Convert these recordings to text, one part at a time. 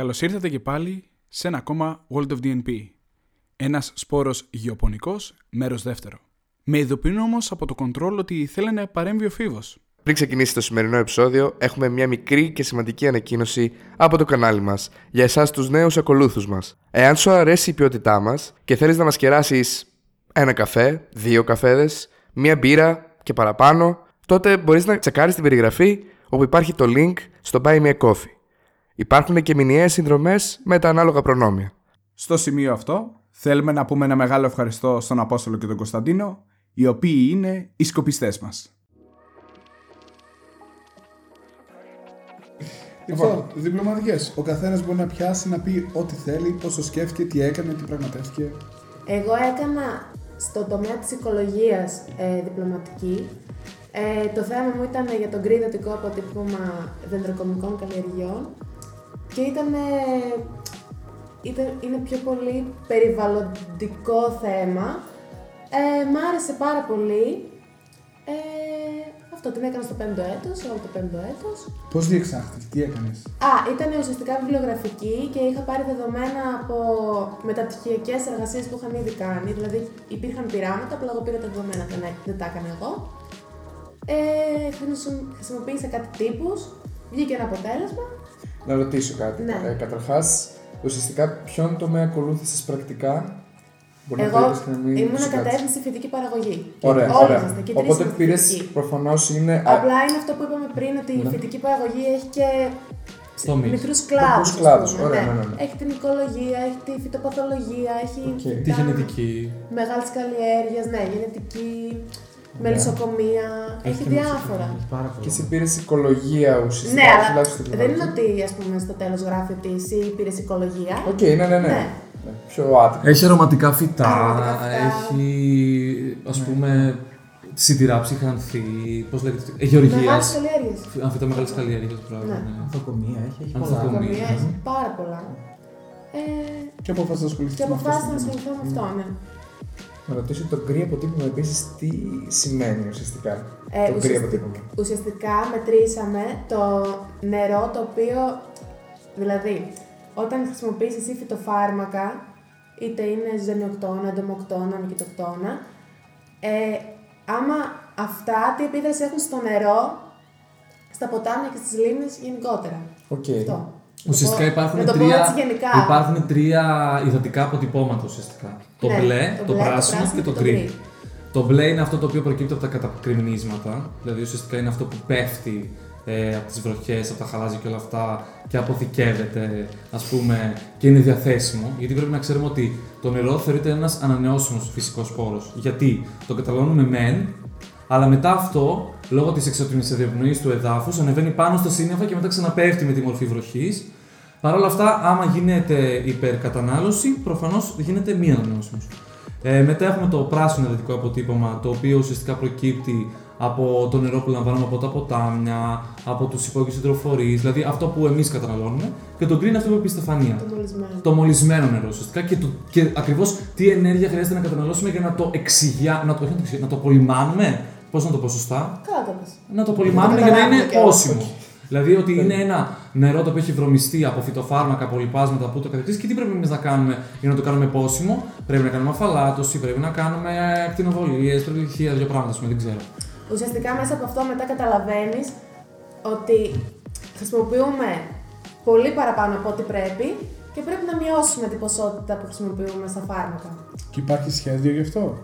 Καλώς ήρθατε και πάλι σε ένα ακόμα World of DNP. Ένας σπόρος γεωπονικός, μέρος δεύτερο. Με ειδοποιούν όμως από το control ότι θέλει να παρέμβει ο Φίβος. Πριν ξεκινήσει το σημερινό επεισόδιο, έχουμε μια μικρή και σημαντική ανακοίνωση από το κανάλι μας για εσάς τους νέους ακολούθους μας. Εάν σου αρέσει η ποιότητά μας και θέλεις να μας κεράσεις ένα καφέ, δύο καφέδες, μία μπύρα και παραπάνω, τότε μπορείς να τσεκάρεις την περιγραφή όπου υπάρχει το link στο Buy Me a Coffee. Υπάρχουν και μηνιαίες συνδρομές με τα ανάλογα προνόμια. Στο σημείο αυτό θέλουμε να πούμε ένα μεγάλο ευχαριστώ στον Απόστολο και τον Κωνσταντίνο, οι οποίοι είναι οι σκοπιστές μας. Λοιπόν, διπλωματικές. Ο καθένας μπορεί να πιάσει να πει ό,τι θέλει, πώ το σκέφτηκε, τι έκανε, τι πραγματεύτηκε. Εγώ έκανα στο τομέα της οικολογίας ε, διπλωματική. Ε, το θέμα μου ήταν για τον κρίδωτικό αποτύπωμα δεντροκομικών καλλιεργειών και ήταν, ήταν, είναι πιο πολύ περιβαλλοντικό θέμα. Ε, μ' άρεσε πάρα πολύ. Ε, αυτό την έκανα στο πέμπτο έτος, όλο το πέμπτο έτος. Πώς διεξάχθηκες, τι έκανες; Α, ήταν ουσιαστικά βιβλιογραφική και είχα πάρει δεδομένα από μεταπτυχιακές εργασίες που είχαν ήδη κάνει. Δηλαδή υπήρχαν πειράματα, απλά εγώ πήρα τα δεδομένα, δεν, δεν τα έκανα εγώ. Ε, χρησιμο- χρησιμοποίησα κάτι τύπους, βγήκε ένα αποτέλεσμα. Να ρωτήσω κάτι. Ναι. Ε, Καταρχάς, ουσιαστικά ποιον τομέα ακολούθησες πρακτικά; Μπορεί Εγώ να το είπες και να μην ήμουν σου κάτσει. κατεύθυνση φυτική παραγωγή. Ωραία, Όλοι ωραία. είμαστε και τρεις Οπότε είμαστε πήρες φυτικοί. προφανώς είναι. α, Απλά είναι αυτό που είπαμε πριν, ότι η Ναι. φυτική παραγωγή έχει και Τομείς. μικρούς κλάδους. Μικρούς κλάδους, ωραία, ναι, ναι, ναι. Έχει την οικολογία, έχει τη φυτοπαθολογία, έχει Οκ. Τη τα γενετική. μεγάλη καλλιέργεια, ναι, γενετική, μελισσοκομεία, έχει διάφορα. Πάρα Και πολύ. εσύ πήρες οικολογία ουσιαστικά. Ναι, αλλά τουλάχιστον στην δεν είναι αρχή. ότι ας πούμε, στο τέλος γράφει ότι εσύ πήρες οικολογία. Οκ, ναι, ναι, ναι. Ναι. Ναι, Πιο άτυπο. Έχει αρωματικά φυτά, Αρωματικά φυτά. έχει ας πούμε σιτηρά ψυχανθή, πώς λέγεται, ε, γεωργίας, Μεγάλες καλλιέργειες. αν φυτά μεγάλες καλλιέργειες, μπράβο, Ναι. ναι. Ανθοκομεία έχει, έχει Ανθοκομεία. πολλά. Οικολογία έχει πάρα πολλά. Ε, Και αποφάσισα να ασχοληθείς και αποφάσισα να ασχοληθώ με αυτό, ναι. Να ρωτήσω το γκρι αποτύπωμα επίσης τι σημαίνει ουσιαστικά. Ε, το γκρι ουσιαστικά, αποτύπωμα. ουσιαστικά μετρήσαμε το νερό το οποίο, δηλαδή, όταν χρησιμοποιείς εσύ φυτοφάρμακα, είτε είναι ζενιοκτώνα, εντομοκτώνα, νικητοκτώνα, ε, άμα αυτά τι επίδραση έχουν στο νερό, στα ποτάμια και στις λίμνες γενικότερα. Οκ. Αυτό. Ουσιαστικά Να το πω- υπάρχουν να το πω τρία, έτσι γενικά. υπάρχουν τρία υδατικά αποτυπώματα ουσιαστικά. Το Ναι, μπλε, το το, μπλε, το πράσινο πράσινο και το και το γκρι. γκρι. Το μπλε είναι αυτό το οποίο προκύπτει από τα κατακρημνίσματα, δηλαδή ουσιαστικά είναι αυτό που πέφτει ε, από τις βροχές, από τα χαλάζια και όλα αυτά και αποθηκεύεται ας πούμε και είναι διαθέσιμο γιατί πρέπει να ξέρουμε ότι το νερό θεωρείται ένας ανανεώσιμος φυσικός πόρος γιατί το καταναλώνουμε μεν αλλά μετά αυτό, λόγω της εξατμισοδιαπνοής του εδάφους, ανεβαίνει πάνω στα σύννεφα και μετά ξαναπέφτει με τη μορφή βροχής. Παρ' όλα αυτά, άμα γίνεται υπερκατανάλωση, προφανώς γίνεται μη ανανεώσιμος. Ε, μετά έχουμε το πράσινο εδετικό αποτύπωμα, το οποίο ουσιαστικά προκύπτει από το νερό που λαμβάνουμε από τα ποτάμια, από τους υπόγειους υδροφορείς, δηλαδή αυτό που εμείς καταναλώνουμε. Και το green είναι αυτό που είπε η Στεφανία. Το μολυσμένο. Το μολυσμένο νερό ουσιαστικά και, το, και ακριβώς τι ενέργεια χρειάζεται να καταναλώσουμε για να το εξηγιά, να το, όχι να το, εξηγιά, να το απολυμάνουμε. Πώς να το πω σωστά, Καλά το πες. να το απολυμάνουμε για να είναι καταλάβουμε και πόσιμο. Δηλαδή ότι είναι ένα νερό το οποίο έχει βρωμιστεί από φυτοφάρμακα, από λιπάσματα, από ούτω καθεξής και τι πρέπει εμείς να κάνουμε για να το κάνουμε πόσιμο; Πρέπει να κάνουμε αφαλάτωση, πρέπει να κάνουμε ακτινοβολίε, πρέπει χίλια δύο πράγματα, ας πούμε, δεν ξέρω. Ουσιαστικά μέσα από αυτό μετά καταλαβαίνεις ότι χρησιμοποιούμε πολύ παραπάνω από ό,τι πρέπει και πρέπει να μειώσουμε την ποσότητα που χρησιμοποιούμε στα φάρμακα. Και υπάρχει σχέδιο γι' αυτό;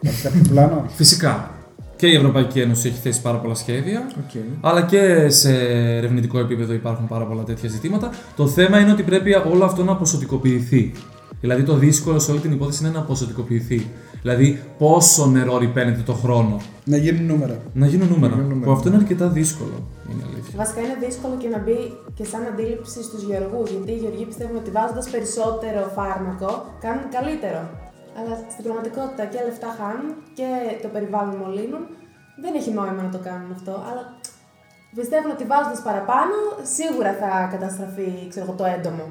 Υπάρχει κάποιο πλάνο; Φυσικά. Και η Ευρωπαϊκή Ένωση έχει θέσει πάρα πολλά σχέδια. Οκ. Αλλά και σε ερευνητικό επίπεδο υπάρχουν πάρα πολλά τέτοια ζητήματα. Το θέμα είναι ότι πρέπει όλο αυτό να ποσοτικοποιηθεί. Δηλαδή το δύσκολο σε όλη την υπόθεση είναι να ποσοτικοποιηθεί. Δηλαδή πόσο νερό ρυπαίνεται το χρόνο. Να γίνουν νούμερα. Να γίνουν νούμερα. γίνουν νούμερα. Που αυτό είναι αρκετά δύσκολο. Είναι αλήθεια. Βασικά είναι δύσκολο και να μπει και σαν αντίληψη στους γεωργούς, γιατί οι γεωργοί πιστεύουν ότι βάζοντας περισσότερο φάρμακο κάνουν καλύτερο. Αλλά στην πραγματικότητα και λεφτά χάνουν και το περιβάλλον μολύνουν. Δεν έχει νόημα να το κάνουν αυτό, αλλά πιστεύουν ότι βάζοντας παραπάνω σίγουρα θα καταστραφεί ξέρω, εγώ, το έντομο.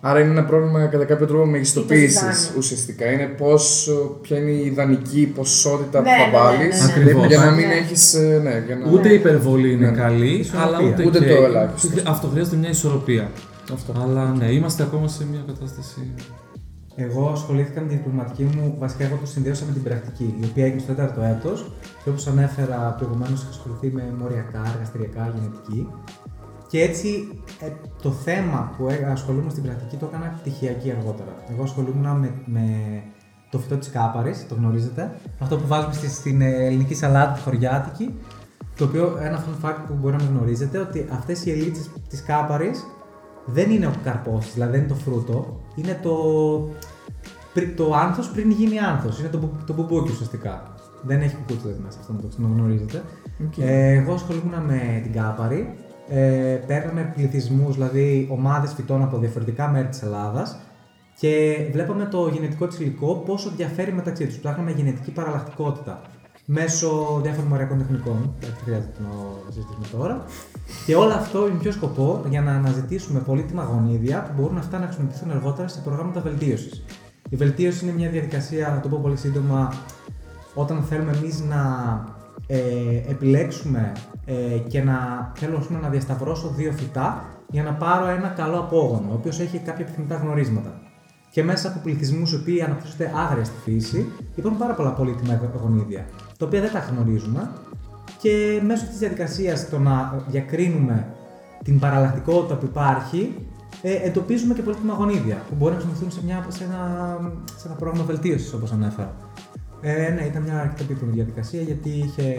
Άρα είναι ένα πρόβλημα κατά κάποιο τρόπο μεγιστοποίησης ζυζάνιο. ουσιαστικά. Είναι πόσο, ποια είναι η ιδανική ποσότητα Ναι, που θα ναι, ναι, βάλεις. ναι, ναι. Ακριβώς. Για να Ναι. μην έχει. Ναι, για να... Ούτε η υπερβολή είναι Ναι. καλή, Ισορροπία. αλλά ούτε, Ούτε και... το ελάχιστο. Αυτό χρειάζεται μια ισορροπία. Αυτό. Αλλά ναι, είμαστε ακόμα σε μια κατάσταση. Εγώ ασχολήθηκα με τη διπλωματική μου, βασικά εγώ το συνδέωσα με την πρακτική, η οποία έγινε στο τέταρτο έτος. Και όπως ανέφερα προηγουμένως, έχω ασχοληθεί με μοριακά, εργαστηριακά, γενετική. Και έτσι ε, το θέμα που ε, ασχολούμαι στην πρακτική το έκανα πτυχιακή αργότερα. Εγώ ασχολούμαι με, με το φυτό της κάπαρης, το γνωρίζετε. Αυτό που βάζουμε στη, στην ε, ελληνική σαλάτα, τη χωριάτικη. Το οποίο ένα fun fact που μπορεί να μην γνωρίζετε, ότι αυτές οι ελίτσες της κάπαρης δεν είναι ο καρπός, δηλαδή δεν είναι το φρούτο, είναι το, πρι- το άνθος πριν γίνει άνθος, είναι το, μπου- το μπουμπούκι ουσιαστικά. Δεν έχει κουκούτσι μέσα, αυτό να το να το γνωρίζετε. Ε, εγώ ασχολούμαι με την κάπαρη. Ε, παίρναμε πληθυσμούς, δηλαδή ομάδες φυτών από διαφορετικά μέρη της Ελλάδας και βλέπαμε το γενετικό της υλικό πόσο διαφέρει μεταξύ τους. Ψάχναμε γενετική παραλλακτικότητα μέσω διάφορων μοριακών τεχνικών. Δεν χρειάζεται να το συζητήσουμε τώρα. Και όλο αυτό με ποιο σκοπό για να αναζητήσουμε πολύτιμα γονίδια που μπορούν αυτά να χρησιμοποιηθούν αργότερα σε προγράμματα βελτίωσης. Η βελτίωση είναι μια διαδικασία, να το πω πολύ σύντομα, όταν θέλουμε εμείς να ε, επιλέξουμε ε, και να θέλω ας πούμε, να διασταυρώσω δύο φυτά για να πάρω ένα καλό απόγονο, ο οποίος έχει κάποια επιθυμητά γνωρίσματα. Και μέσα από πληθυσμούς οι οποίοι αναπτύσσονται άγρια στη φύση, υπάρχουν πάρα πολλά πολύτιμα γονίδια, τα οποία δεν τα γνωρίζουμε. Και μέσω της διαδικασίας το να διακρίνουμε την παραλλακτικότητα που υπάρχει, ε, εντοπίζουμε και πολύτιμα γονίδια που μπορεί να χρησιμοποιηθούν σε, μια, σε, ένα, σε ένα πρόγραμμα βελτίωσης, όπως ανέφερα. Ε, ναι, ήταν μια αρκετά επίπονη διαδικασία γιατί είχε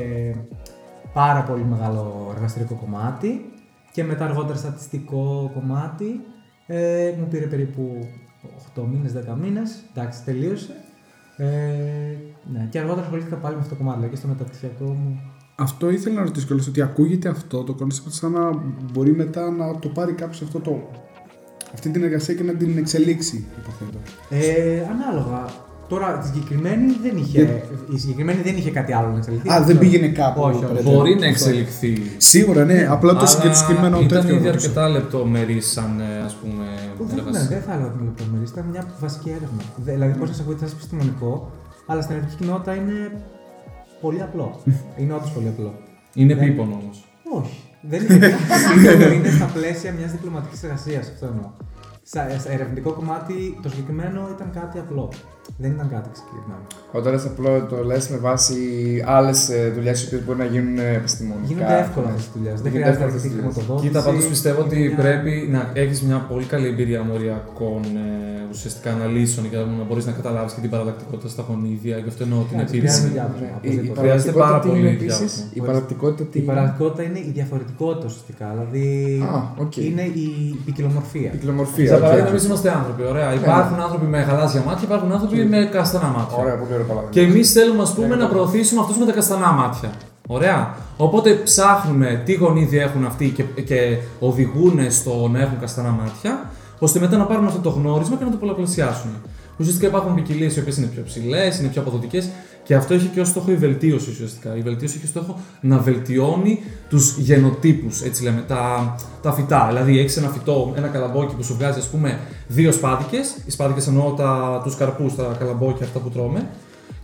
πάρα πολύ μεγάλο εργαστηρικό κομμάτι και μετά αργότερα στατιστικό κομμάτι. Ε, μου πήρε περίπου 8 μήνες, 10 μήνες, εντάξει τελείωσε. Ε, ναι, και αργότερα ασχολήθηκα πάλι με αυτό το κομμάτι, δηλαδή και στο μεταπτυχιακό μου. Αυτό ήθελα να ρωτήσω κιόλας, ότι ακούγεται αυτό το concept σαν να μπορεί μετά να το πάρει κάποιος αυτό το, αυτή την εργασία και να την εξελίξει, υποθέτω. Ε, ανάλογα. Τώρα, τη συγκεκριμένη δεν είχε, η συγκεκριμένη δεν είχε κάτι άλλο να εξελιχθεί. Α, δεν πήγαινε κάπου. Όχι, όχι. περαιτέρω. Μπορεί να εξελιχθεί. Σίγουρα, ναι, απλά το, και το συγκεκριμένο ήταν τέτοιο. ήδη ρωτούσα. αρκετά λεπτομερή σαν ε, ας πούμε Δεν, ναι, εργασία. δεν θα έλεγα ότι είναι λεπτομερής, ήταν μια βασική έρευνα. Δε- Δηλαδή, πώς να σε βοηθά επιστημονικό, αλλά στην ερευνητική κοινότητα είναι πολύ απλό. είναι όντως πολύ απλό. Είναι Δεν- επίπονο όμως. Όχι. Δεν είναι, είναι στα πλαίσια μιας διπλωματικής εργασίας, αυτό εννοώ. Στα, στα ερευνητικό κομμάτι το συγκεκριμένο ήταν κάτι απλό. Δεν ήταν κάτι συγκεκριμένο. Όταν λες απλό το λες με βάση άλλες δουλειές οι οποίες μπορεί να γίνουν ε, επιστημονικά. Γίνονται εύκολα αυτές τις δουλειές. Δεν Γίνονται χρειάζεται εύκολα αρκετή αυτές τις δουλειές. χρηματοδότηση. Κοίτα, πάντως πιστεύω ότι Μια- πρέπει να έχεις μια πολύ καλή εμπειρία μοριακών ε, ουσιαστικά αναλύσεων για να μπορείς να καταλάβεις και την παραλλακτικότητα στα γονίδια. Γι' αυτό εννοώ την Εντάξει, επίρρηση. χρειάζεται διάβασμα, Η, η οπωσδήποτε. Χρειάζεται παραλλακτικότητα πάρα τι πολύ είναι επίσης, διάβασμα. Η παραλλακτικότητα τι Η είναι; παραλλακτικότητα είναι η διαφορετικότητα ουσιαστικά. Δηλαδή Α, οκ. είναι η ποικιλομορφία. Ποικιλομορφία. Για οκ, παράδειγμα, οκ. εμείς είμαστε άνθρωποι. Ωραία. Υπάρχουν άνθρωποι με γαλάζια μάτια, υπάρχουν άνθρωποι με καστανά μάτια. Ωραία, πολύ ωραία παράδειγμα. Και εμείς θέλουμε ας πούμε, να προωθήσουμε αυτούς με τα καστανά μάτια. Ωραία. Οπότε ψάχνουμε τι γονίδια έχουν αυτοί και, και οδηγούν στο να έχουν καστανά μάτια, ώστε μετά να πάρουν αυτό το γνώρισμα και να το πολλαπλασιάσουν. Ουσιαστικά υπάρχουν ποικιλίες οι οποίες είναι πιο ψηλές, είναι πιο αποδοτικές και αυτό έχει και ως στόχο η βελτίωση ουσιαστικά. Η βελτίωση έχει στόχο να βελτιώνει τους γενοτύπους, έτσι λέμε, τα, τα φυτά. Δηλαδή, έχεις ένα φυτό, ένα καλαμπόκι που σου βγάζει, ας πούμε, δύο σπάδικε. Οι σπάδικε εννοώ τους καρπούς, τα καλαμπόκια αυτά που τρώμε.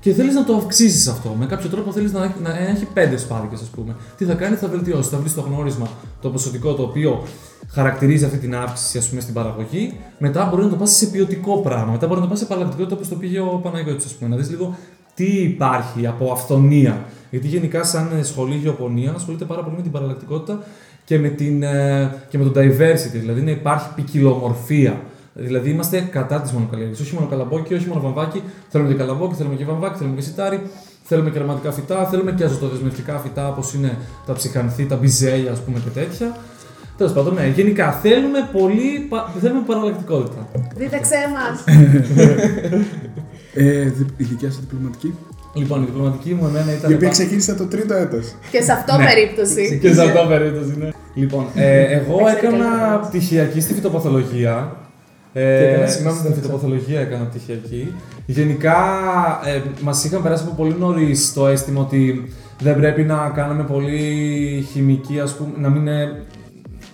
Και θέλεις να το αυξήσεις αυτό. Με κάποιο τρόπο θέλεις να, έχει- να έχει πέντε σπάδικες, ας πούμε. Τι θα κάνει, θα βελτιώσει. Θα βρεις το γνώρισμα, το ποσοτικό το οποίο χαρακτηρίζει αυτή την αύξηση ας πούμε, στην παραγωγή. Μετά μπορεί να το πας σε ποιοτικό πράγμα. Μετά μπορεί να το πας σε παραλλακτικότητα όπως το πήγε ο Παναγιώτης, ας πούμε. Να δεις λίγο τι υπάρχει από αυθονία. Γιατί γενικά, σαν ε, σχολή γεωπονία, ασχολείται πάρα πολύ με την παραλλακτικότητα και με, την, ε, και με το diversity, δηλαδή να υπάρχει ποικιλομορφία. Δηλαδή είμαστε κατά της μονοκαλλιέργειας. Όχι μόνο καλαμπόκι, όχι μόνο βαμβάκι. Θέλουμε και καλαμπόκι, θέλουμε και βαμβάκι, θέλουμε και σιτάρι. Θέλουμε και αρωματικά φυτά, θέλουμε και αζωτοδεσμευτικά φυτά όπως είναι τα ψυχανθή, τα μπιζέλια ας πούμε και τέτοια. Τέλος πάντων, ναι, γενικά θέλουμε πολύ πα- θέλουμε παραλλακτικότητα. Δίδαξέ μας. Ε, δι- η δικιά σου διπλωματική. Λοιπόν, η διπλωματική μου εμένα ήταν. Η οποία πα- ξεκίνησε το τρίτο έτος. Και σε αυτό Ναι. περίπτωση. Και σε αυτό περίπτωση, ναι. Λοιπόν, ε, εγώ Εντάξει, έκανα καλύτερα. πτυχιακή στη φυτοπαθολογία. Τι Ε, έκανες, συγγνώμη, στην δεν φυτοπαθολογία έκανα πτυχιακή. Γενικά, ε, μας είχαν περάσει από πολύ νωρίς το αίσθημα ότι δεν πρέπει να κάνουμε πολύ χημική, ας πούμε, να μην είναι-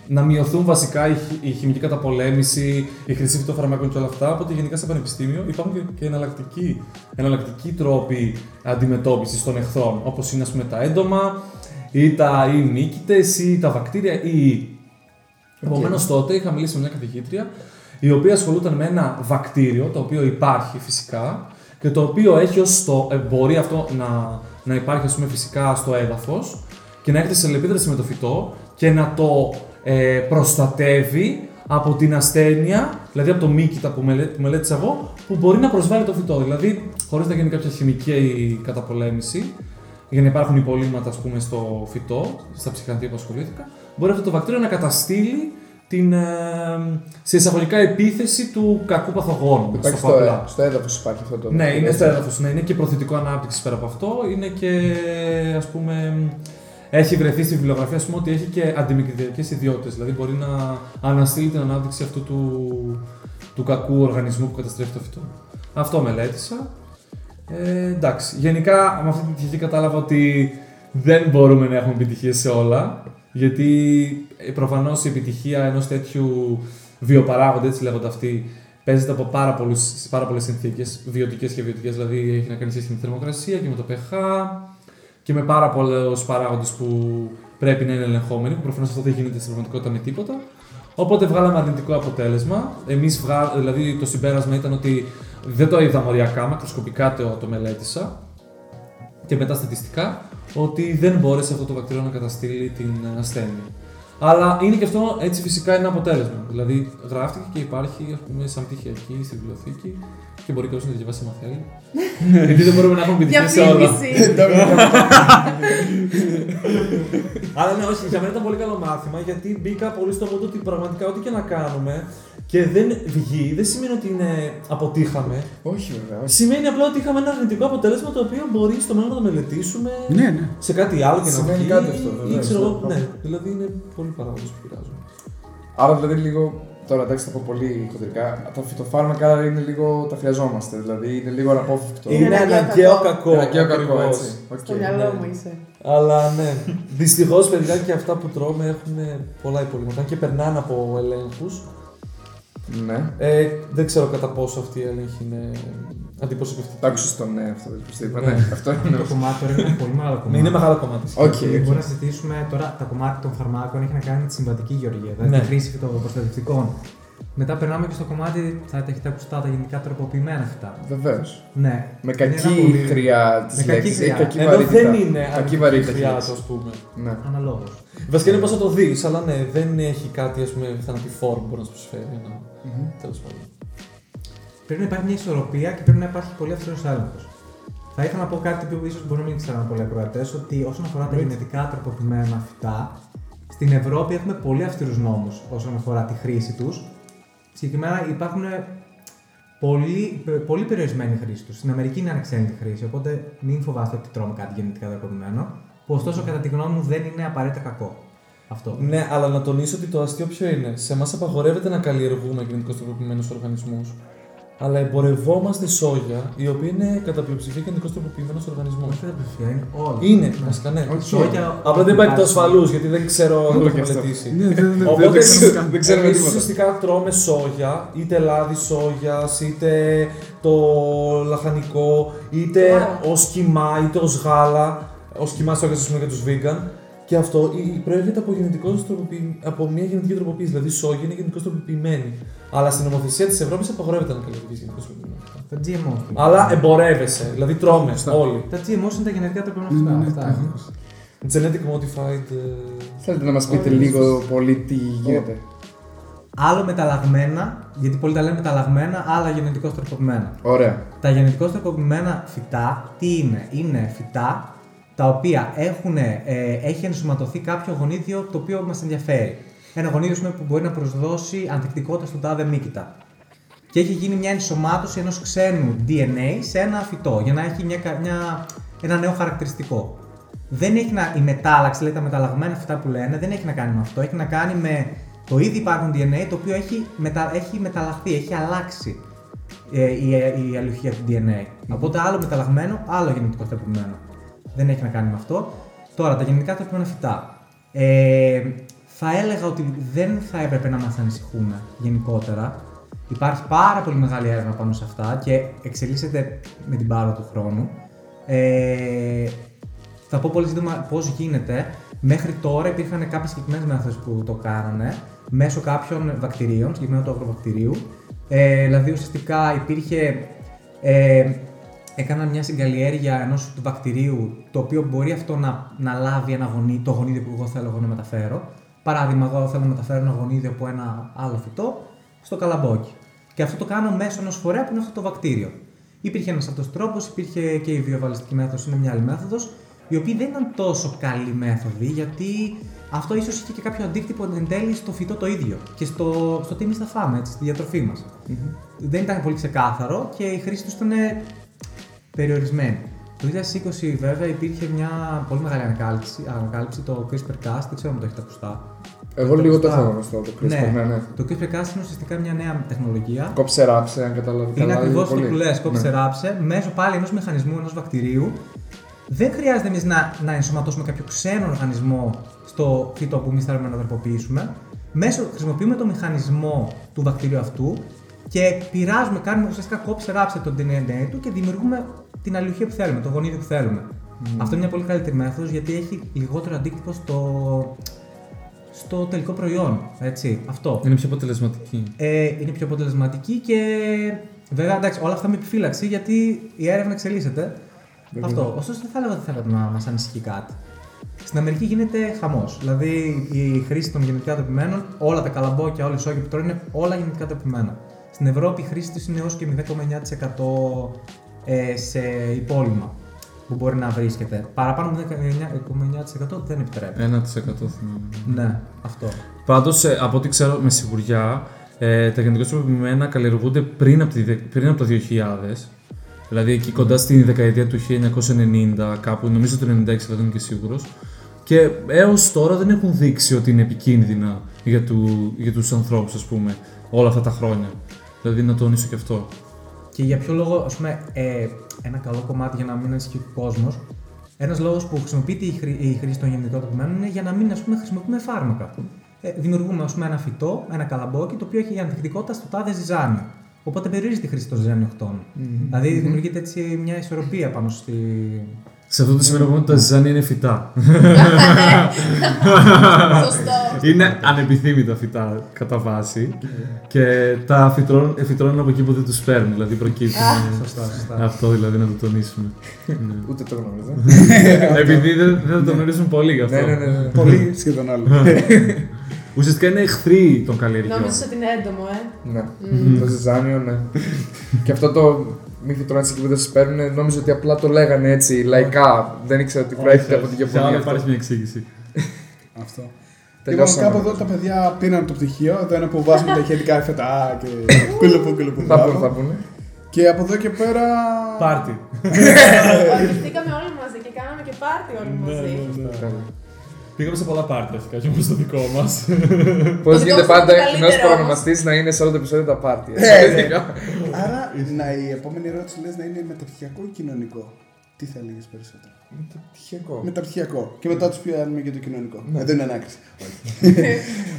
να μειωθούν βασικά η, χη- η χημική καταπολέμηση, η χρήση φυτοφαρμάκων και όλα αυτά. Οπότε γενικά στο πανεπιστήμιο υπάρχουν και, και εναλλακτικοί, εναλλακτικοί τρόποι αντιμετώπισης των εχθρών, όπως είναι ας πούμε, τα έντομα, ή τα ή μύκητες, ή τα βακτήρια, ή Επομένως τότε είχα μιλήσει με μια καθηγήτρια η οποία ασχολούταν με ένα βακτήριο το οποίο υπάρχει φυσικά και το οποίο έχει ως το, ε, μπορεί αυτό να, να υπάρχει ας πούμε, φυσικά στο έδαφος και να έρχεται σε αλληλεπίδραση με το φυτό και να το ε, προστατεύει από την ασθένεια, δηλαδή από το μύκητα που, μελέ, που μελέτησα εγώ, που μπορεί να προσβάλλει το φυτό. Δηλαδή, χωρίς να γίνει κάποια χημική καταπολέμηση, για να υπάρχουν υπολείμματα ας πούμε, στο φυτό, στα ψυχανθία που ασχολήθηκα, μπορεί αυτό το βακτήριο να καταστήλει την ε, σε εισαγωγικά επίθεση του κακού παθογόνου. Υπάρχει στο πω στο, απλά. στο έδαφος υπάρχει αυτό το. Ναι, είναι στο έδαφος. Ναι, είναι και προθετικό ανάπτυξης πέρα από αυτό. Είναι και ας πούμε. Έχει βρεθεί στη βιβλιογραφία ας πούμε, ότι έχει και αντιμικριτικές ιδιότητες. Δηλαδή μπορεί να αναστείλει την ανάπτυξη αυτού του, του κακού οργανισμού που καταστρέφει το φυτό. Αυτό μελέτησα. Ε, εντάξει. Γενικά με αυτή την πτυχή κατάλαβα ότι δεν μπορούμε να έχουμε επιτυχίες σε όλα. Γιατί προφανώς η επιτυχία ενός τέτοιου βιοπαράγοντα, έτσι λέγονται αυτοί, παίζεται από πάρα, πολλούς, σε πάρα πολλές συνθήκες, βιωτικές και βιωτικές. Δηλαδή έχει να κάνει σχέση με τη θερμοκρασία και με το pH και με πάρα πολλούς παράγοντες που πρέπει να είναι ελεγχόμενοι, που προφανώς αυτό δεν γίνεται στην πραγματικότητα με τίποτα. Οπότε βγάλαμε αρνητικό αποτέλεσμα. Εμείς, δηλαδή, το συμπέρασμα ήταν ότι δεν το είδα μοριακά, μακροσκοπικά το, το μελέτησα και μετά στατιστικά, ότι δεν μπόρεσε αυτό το βακτήριο να καταστήλει την ασθένεια. Αλλά είναι και αυτό έτσι φυσικά ένα αποτέλεσμα. Δηλαδή γράφτηκε και υπάρχει ας πούμε, σαν πτυχιακή στη βιβλιοθήκη και μπορεί κάποιο να τη διαβάσει αν θέλει. Γιατί δεν μπορούμε να έχουμε επιτυχία σε όλα. Διαφήμιση. Αλλά ναι, όχι, για μένα ήταν πολύ καλό μάθημα γιατί μπήκα πολύ στο μόντο ότι πραγματικά ό,τι και να κάνουμε και δεν βγει, δεν σημαίνει ότι είναι αποτύχαμε. Όχι, βέβαια. όχι. Σημαίνει απλά ότι είχαμε ένα αρνητικό αποτέλεσμα το οποίο μπορεί στο μέλλον να το μελετήσουμε Ναι, ναι. σε κάτι άλλο και να Σημαίνει βγει. κάτι αυτό, ή βεβαίως, ξέρω εγώ, ναι. ναι, δηλαδή είναι πολλοί παράγοντες που πειράζουν. Άρα δηλαδή λίγο. Τώρα εντάξει, θα πω πολύ χοντρικά. Τα φυτοφάρμακα είναι λίγο. τα χρειαζόμαστε. Δηλαδή είναι λίγο αναπόφευκτο. Είναι Είναι αναγκαίο αναγκαίο κακό. κακό. Αναγκαίο κακό, ακριβώς. έτσι. Οκ. Στο μυαλό ναι. μου είσαι. Αλλά ναι. Δυστυχώς, παιδιά, και αυτά που τρώμε έχουν πολλά υπολείμματα και περνάνε από ελέγχους. Ναι. Ε, δεν ξέρω κατά πόσο αυτοί οι έλεγχοι είναι αντιπροσωπευτικοί. Το άκουσες το ναι αυτό, δεν το είπα. Ναι. Ναι, αυτό είναι. Το κομμάτι τώρα είναι ένα πολύ μεγάλο Ναι, κομμάτι. είναι μεγάλο κομμάτι. OK, Okay, OK. Μπορούμε να συζητήσουμε τώρα τα κομμάτια των φαρμάκων έχει να κάνει με τη συμβατική γεωργία, δηλαδή Ναι. τη χρήση φυτοπροστατευτικών. Μετά περνάμε και στο κομμάτι, θα τα έχετε ακουστά, τα γενετικά τροποποιημένα φυτά. Βεβαίως. Ναι. Με Είναι ένα κακή πολύ- χροιά της Με κακή λέξης. χροιά. Κακή Ενώ βαρύτητα. δεν είναι Κακή αρνητική βαρύτητα. χρειά, έχει. ας πούμε. Ναι. Αναλόγως. Βασικά είναι πώ θα το δεις, αλλά ναι, δεν έχει κάτι ας πούμε θανατηφόρο που μπορεί να σου προσφέρει. Ένα... Μμμ. Τέλος πάντων. Πρέπει να υπάρχει μια ισορροπία και πρέπει να υπάρχει πολύ αυστηρός έλεγχο. Θα ήθελα να πω κάτι που ίσως μπορεί να μην ξέρουν πολλοί ακροατές, ότι όσον αφορά τα γενετικά τροποποιημένα φυτά, στην Ευρώπη έχουμε πολύ αυστηρούς νόμους όσον αφορά τη χρήση τους. Συγκεκριμένα υπάρχουν πολύ, πολύ περιορισμένη χρήση τους. Στην Αμερική είναι ανεξέλεγκτη χρήση, οπότε μην φοβάστε ότι τρώμε κάτι γενετικά τροποποιημένο. Που ωστόσο, κατά τη γνώμη μου, δεν είναι απαραίτητα κακό. Αυτό. Ναι, αλλά να τονίσω ότι το αστείο ποιο είναι. Σε εμάς απαγορεύεται να καλλιεργούμε γενετικώς τροποποιημένους οργανισμούς. Αλλά εμπορευόμαστε σόγια, η οποία είναι κατά πλειοψηφία γενετικώς τροποποιημένος οργανισμός. Όχι κατά πλειοψηφία, είναι όλα. Είναι, Ναι. βασικά ναι. Οκ. Σόγια, Απλά δεν υπάρχει το υπάρχει- ασφαλούς, γιατί δεν ξέρω αν το Όλο έχω και αυτό. μελετήσει. Ναι, δεν, δεν, Οπότε δεν ξέρουμε καν. δεν ξέρουμε εμείς τίποτα. ουσιαστικά τρώμε σόγια, είτε λάδι σόγιας, είτε το λαχανικό, είτε Wow. ως κιμά, είτε ως γάλα, ως κιμά σόγιας ας πούμε για τους vegan. Και αυτό η- προέρχεται από, γενετικώς τροποποιη- από μια γενετική τροποποίηση, δηλαδή σόγια είναι γενετικώς τροποποιημένη. Αλλά στην νομοθεσία της Ευρώπης απαγορεύεται να καλλιεργείς γενετικώς τροποποιημένα. Τα GMO. Αλλά εμπορεύεσαι, δηλαδή τρώμε Σωστά. όλοι. Τα GMO είναι τα γενετικά τροποποιημένα Ναι, φυτά. ναι, ναι, Αυτά. τα έχω. Genetic modified. ε, Θέλετε να μας πείτε λίγο πολύ τι γίνεται. Άλλο μεταλλαγμένα, γιατί πολλοί τα λένε μεταλλαγμένα, άλλα γενετικώς τροποποιημένα. Ωραία. Τα γενετικώς τροποποιημένα φυτά, τι είναι, είναι φυτά τα οποία έχουν, ε, έχει ενσωματωθεί κάποιο γονίδιο το οποίο μας ενδιαφέρει. Ένα γονίδιο ας πούμε, που μπορεί να προσδώσει ανθεκτικότητα στον τάδε μύκητα. Και έχει γίνει μια ενσωμάτωση ενός ξένου DNA σε ένα φυτό για να έχει μια, κα- μια, ένα νέο χαρακτηριστικό. Δεν έχει να, η μετάλλαξη, δηλαδή τα μεταλλαγμένα φυτά που λένε, δεν έχει να κάνει με αυτό. Έχει να κάνει με το ήδη υπάρχον DNA το οποίο έχει, μετα, έχει μεταλλαχθεί, έχει αλλάξει ε, η, η αληθεία του DNA. Οπότε άλλο μεταλλαγμένο, άλλο γενετικό τροποποιημένο. Δεν έχει να κάνει με αυτό. Τώρα, τα γενετικά τροποποιημένα φυτά. Ε, θα έλεγα ότι δεν θα έπρεπε να μας ανησυχούμε γενικότερα. Υπάρχει πάρα πολύ μεγάλη έρευνα πάνω σε αυτά και εξελίσσεται με την πάρο του χρόνου. Ε, θα πω πολύ σύντομα πώς γίνεται. Μέχρι τώρα υπήρχαν κάποιες συγκεκριμένες μέθοδοι που το κάνανε. μέσω κάποιων βακτηρίων, συγκεκριμένα του αγροβακτηρίου. Ε, δηλαδή ουσιαστικά υπήρχε. Ε, έκαναν μια συγκαλλιέργεια ενός του βακτηρίου το οποίο μπορεί αυτό να, να λάβει ένα γονίδι, το γονίδιο που εγώ θέλω εγώ να μεταφέρω. Παράδειγμα, εγώ θέλω να μεταφέρω ένα γονίδιο από ένα άλλο φυτό στο καλαμπόκι. Και αυτό το κάνω μέσω ενός φορέα που είναι αυτό το βακτήριο. Υπήρχε ένας αυτός τρόπος, υπήρχε και η βιοβαλιστική μέθοδος, είναι μια άλλη μέθοδος, η οποία δεν ήταν τόσο καλή μέθοδη, γιατί αυτό ίσως είχε και κάποιο αντίκτυπο εν τέλει στο φυτό το ίδιο και στο, στο τι εμείς θα φάμε, έτσι, στη διατροφή μας. Δεν ήταν πολύ ξεκάθαρο και η χρήση του ήταν περιορισμένη. Το 2020 βέβαια υπήρχε μια πολύ μεγάλη ανακάλυψη, ανακάλυψη το CRISPR-Cas, δεν ξέρω αν το έχετε ακουστά. Εγώ λίγο το έχω γνωστό το CRISPR. Ναι, Ναι, ναι. το CRISPR-Cas είναι ουσιαστικά μια νέα τεχνολογία. Κόψε ράψε, αν καταλάβει Είναι καλά. ακριβώς αυτό πολύ. που λε, κόψε Ναι. ράψε, μέσω πάλι ενός μηχανισμού, ενός βακτηρίου. Δεν χρειάζεται εμείς να, να ενσωματώσουμε κάποιο ξένο οργανισμό στο φύτο που εμείς θέλουμε να τροποποιήσουμε. Μέσω, χρησιμοποιούμε το μηχανισμό του βακτηρίου αυτού και πειράζουμε, κάνουμε ουσιαστικά κόψε ράψε το DNA του και δημιουργούμε την αλληλουχία που θέλουμε, το γονίδιο που θέλουμε. Αυτό είναι μια πολύ καλύτερη μέθοδος γιατί έχει λιγότερο αντίκτυπο στο, στο τελικό προϊόν. Έτσι, αυτό Είναι πιο αποτελεσματική. ε, είναι πιο αποτελεσματική και βέβαια εντάξει, όλα αυτά με επιφύλαξη γιατί η έρευνα εξελίσσεται. Αυτό. Ωστόσο, δεν θα έλεγα ότι θα έπρεπε να μας ανησυχεί κάτι. Στην Αμερική γίνεται χαμός. Δηλαδή η χρήση των γενετικά τροπημένων, όλα τα καλαμπόκια, όλη η σόγια που τρώνε είναι όλα γενετικά τροπημένα. Στην Ευρώπη η χρήση τους είναι έως και 0,9% ε, σε υπόλοιμα που μπορεί να βρίσκεται. Παραπάνω από 0,9% δεν επιτρέπει. 1% θυμάμαι. Ναι, αυτό. Πάντως, από ό,τι ξέρω με σιγουριά, ε, τα γενετικώ τροποποιημένα καλλιεργούνται πριν από, τη, δε- πριν από το 2000. Δηλαδή εκεί κοντά στη δεκαετία του 1990, κάπου, νομίζω το 96, αλλά δεν είμαι και σίγουρος. Και έως τώρα δεν έχουν δείξει ότι είναι επικίνδυνα για, του, για τους ανθρώπους, ας πούμε, όλα αυτά τα χρόνια. Δηλαδή να τονίσω και αυτό. Και για ποιο λόγο, ας πούμε, ε, ένα καλό κομμάτι για να μην ανησυχεί ο κόσμος, ένας λόγος που χρησιμοποιείται η, χρή- η χρήση των γενετικών τροπημένων είναι για να μην ας πούμε, χρησιμοποιούμε φάρμακα. Ε, δημιουργούμε ας πούμε, ένα φυτό, ένα καλαμπόκι, το οποίο έχει ανθεκτικότητα στο τάδε ζυζάνιο. Οπότε περιορίζει τη χρήση των ζυζανιοκτών. Δηλαδή δημιουργείται έτσι μια ισορροπία πάνω στη. Σε αυτό το σημείο πούμε ότι τα ζυζάνια είναι φυτά. Σωστό. είναι ανεπιθύμητα φυτά κατά βάση. και τα φυτρώνουν, ε, φυτρώνουν από εκεί που δεν τους παίρνουν. Δηλαδή προκύπτουν. Σωστά, σωστά. αυτό δηλαδή να το τονίσουμε. Ναι. Ούτε το γνωρίζω. Επειδή δεν, δεν το γνωρίζουν πολύ γι' αυτό. ναι, ναι, ναι, ναι. Πολύ σχεδόν άλλο. Ουσιαστικά είναι εχθροί των καλλιεργειών. Νόμιζα ότι είναι έντομο, ε; Ναι. Το ζυζάνιο, ναι. και αυτό το μη φυτρώνει εκεί που δεν σα παίρνουν, νόμιζα ότι απλά το λέγανε έτσι λαϊκά. Δεν ήξερα ότι προέρχεται από την Σε Ιαπωνία. άλλο αυτό. υπάρχει μια εξήγηση. Αυτό. Λοιπόν, Τελειώσαμε. κάπου εδώ τα παιδιά πήραν το πτυχίο. Εδώ είναι που βάζουμε τα χέρια φετά και κουλουπού κουλουπού. Θα πούνε, θα πούνε. Και από εδώ και πέρα. Πάρτι. Ορκιστήκαμε όλοι μαζί και κάναμε και πάρτι όλοι μαζί. Πήγαμε σε πολλά πάρτι αρχικά και όμως στο δικό μας. Πώς δικό γίνεται μας πάντα είναι το κοινό καλύτερο προνομαστή να είναι σε όλο το επεισόδιο τα πάρτι. Ε, ναι. Άρα, να, η επόμενη ερώτηση λες να είναι μεταπτυχιακό ή κοινωνικό; Τι θα έλεγες περισσότερο; Τυχαίο. Μεταπτυχιακό. Και μετά τους πιάνουμε και το κοινωνικό. Ναι. Εδώ είναι ανάκριση.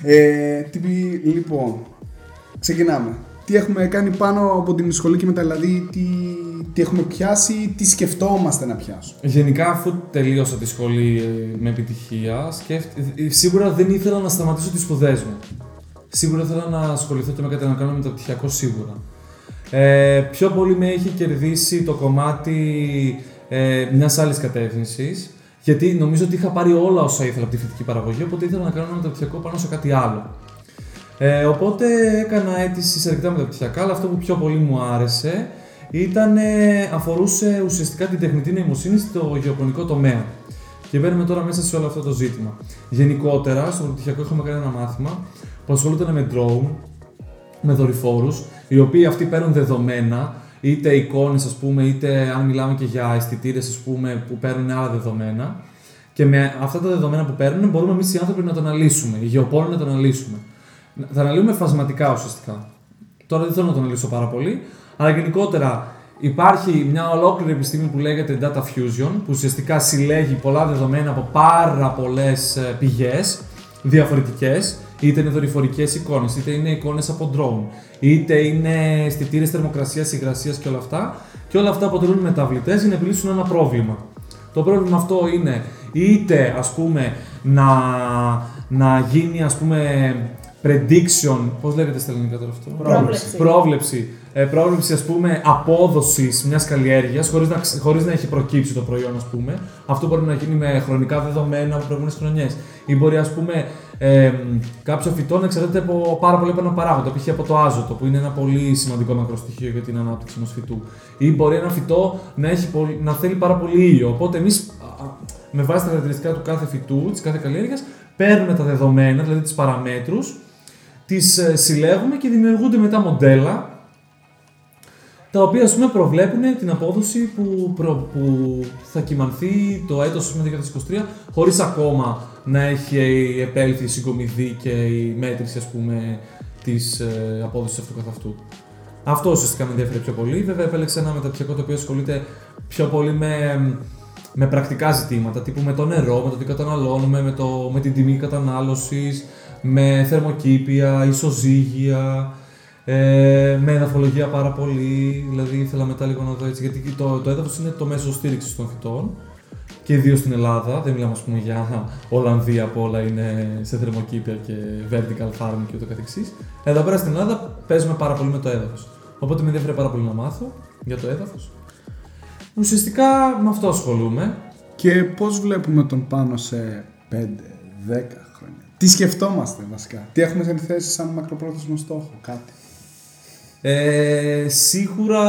ε, τι, πει- λοιπόν, ξεκινάμε. Τι έχουμε κάνει πάνω από την σχολή και μετά, δηλαδή τι, τι έχουμε πιάσει, τι σκεφτόμαστε να πιάσουμε. Γενικά, αφού τελείωσα τη σχολή ε, με επιτυχία, σκέφτη... ε, σίγουρα δεν ήθελα να σταματήσω τις σπουδές μου. Σίγουρα ήθελα να ασχοληθώ και με κάτι να κάνω μεταπτυχιακό σίγουρα. Ε, πιο πολύ με έχει κερδίσει το κομμάτι ε, μιας άλλης κατεύθυνσης. Γιατί νομίζω ότι είχα πάρει όλα όσα ήθελα από τη φυτική παραγωγή, οπότε ήθελα να κάνω ένα μεταπτυχιακό πάνω σε κάτι άλλο. Ε, οπότε έκανα αίτηση σε αρκετά μεταπτυχιακά, αλλά αυτό που πιο πολύ μου άρεσε ήταν, ε, αφορούσε ουσιαστικά την τεχνητή νοημοσύνη στο γεωπονικό τομέα. Και μπαίνουμε τώρα μέσα σε όλο αυτό το ζήτημα. Γενικότερα, στο μεταπτυχιακό είχαμε κάνει ένα μάθημα που ασχολούταν με drone, με δορυφόρους, οι οποίοι αυτοί παίρνουν δεδομένα, είτε εικόνες ας πούμε, είτε αν μιλάμε και για αισθητήρες ας πούμε, που παίρνουν άλλα δεδομένα. Και με αυτά τα δεδομένα που παίρνουν μπορούμε εμείς οι άνθρωποι να τα αναλύσουμε, οι γεωπόνοι να τα αναλύσουμε. Θα αναλύουμε φασματικά ουσιαστικά. Τώρα δεν θέλω να το αναλύσω πάρα πολύ, αλλά γενικότερα υπάρχει μια ολόκληρη επιστήμη που λέγεται Data Fusion, που ουσιαστικά συλλέγει πολλά δεδομένα από πάρα πολλές πηγές διαφορετικές, είτε είναι δορυφορικές εικόνες, είτε είναι εικόνες από drone, είτε είναι αισθητήρες θερμοκρασίας, υγρασίας και όλα αυτά. Και όλα αυτά αποτελούν μεταβλητές για να επιλύσουν ένα πρόβλημα. Το πρόβλημα αυτό είναι είτε ας πούμε να, να γίνει ας πούμε prediction, πώς λέγεται στα ελληνικά τώρα αυτό; Πρόβλεψη. Πρόβλεψη. Ε, πρόβλεψη, ας πούμε, απόδοσης μιας καλλιέργειας, χωρίς να, ξ- χωρίς να έχει προκύψει το προϊόν, ας πούμε. Αυτό μπορεί να γίνει με χρονικά δεδομένα από προηγούμενες χρονιές. Ή μπορεί, ας πούμε, ε, κάποιο φυτό να εξαρτάται από πάρα πολύ από ένα παράγοντα, π.χ. από το άζωτο, που είναι ένα πολύ σημαντικό μακροστοιχείο για την ανάπτυξη ενός φυτού. Ή μπορεί ένα φυτό να, έχει πολύ, να θέλει πάρα πολύ ήλιο. Οπότε εμείς, α, α, με βάση τα χαρακτηριστικά του κάθε φυτού, της κάθε καλλιέργειας, παίρνουμε τα δεδομένα, δηλαδή τις παραμέτρους, τις ε, συλλέγουμε και δημιουργούνται μετά μοντέλα τα οποία ας πούμε προβλέπουν την απόδοση που, προ- που θα κυμανθεί το έτος ας πούμε, 2023 χωρίς ακόμα να έχει επέλθει η συγκομιδή και η μέτρηση ας πούμε της ε, απόδοσης αυτού καθ' αυτού. Αυτό ουσιαστικά με ενδιαφέρει πιο πολύ. Βέβαια επέλεξα ένα μεταπτυχιακό το οποίο ασχολείται πιο πολύ με, με πρακτικά ζητήματα, τύπου με το νερό, με το τι καταναλώνουμε, με, το, με την τιμή κατανάλωσης, με θερμοκήπια, ισοζύγια, ε, με εδαφολογία πάρα πολύ. Δηλαδή ήθελα μετά λίγο να δω έτσι, γιατί το, το έδαφος είναι το μέσο στήριξης των φυτών και ιδίως στην Ελλάδα. Δεν μιλάμε, ας πούμε, για Ολλανδία που όλα είναι σε θερμοκήπια και vertical farming και ούτω καθεξής. Εδώ πέρα στην Ελλάδα παίζουμε πάρα πολύ με το έδαφος. Οπότε με ενδιαφέρει πάρα πολύ να μάθω για το έδαφος. Ουσιαστικά με αυτό ασχολούμαι. Και πώς βλέπουμε τον πάνω σε 5-10 χρόνια. Τι σκεφτόμαστε βασικά. Τι έχουμε σαν θέση σαν μακροπρόθεσμο στόχο. Κάτι. Ε, σίγουρα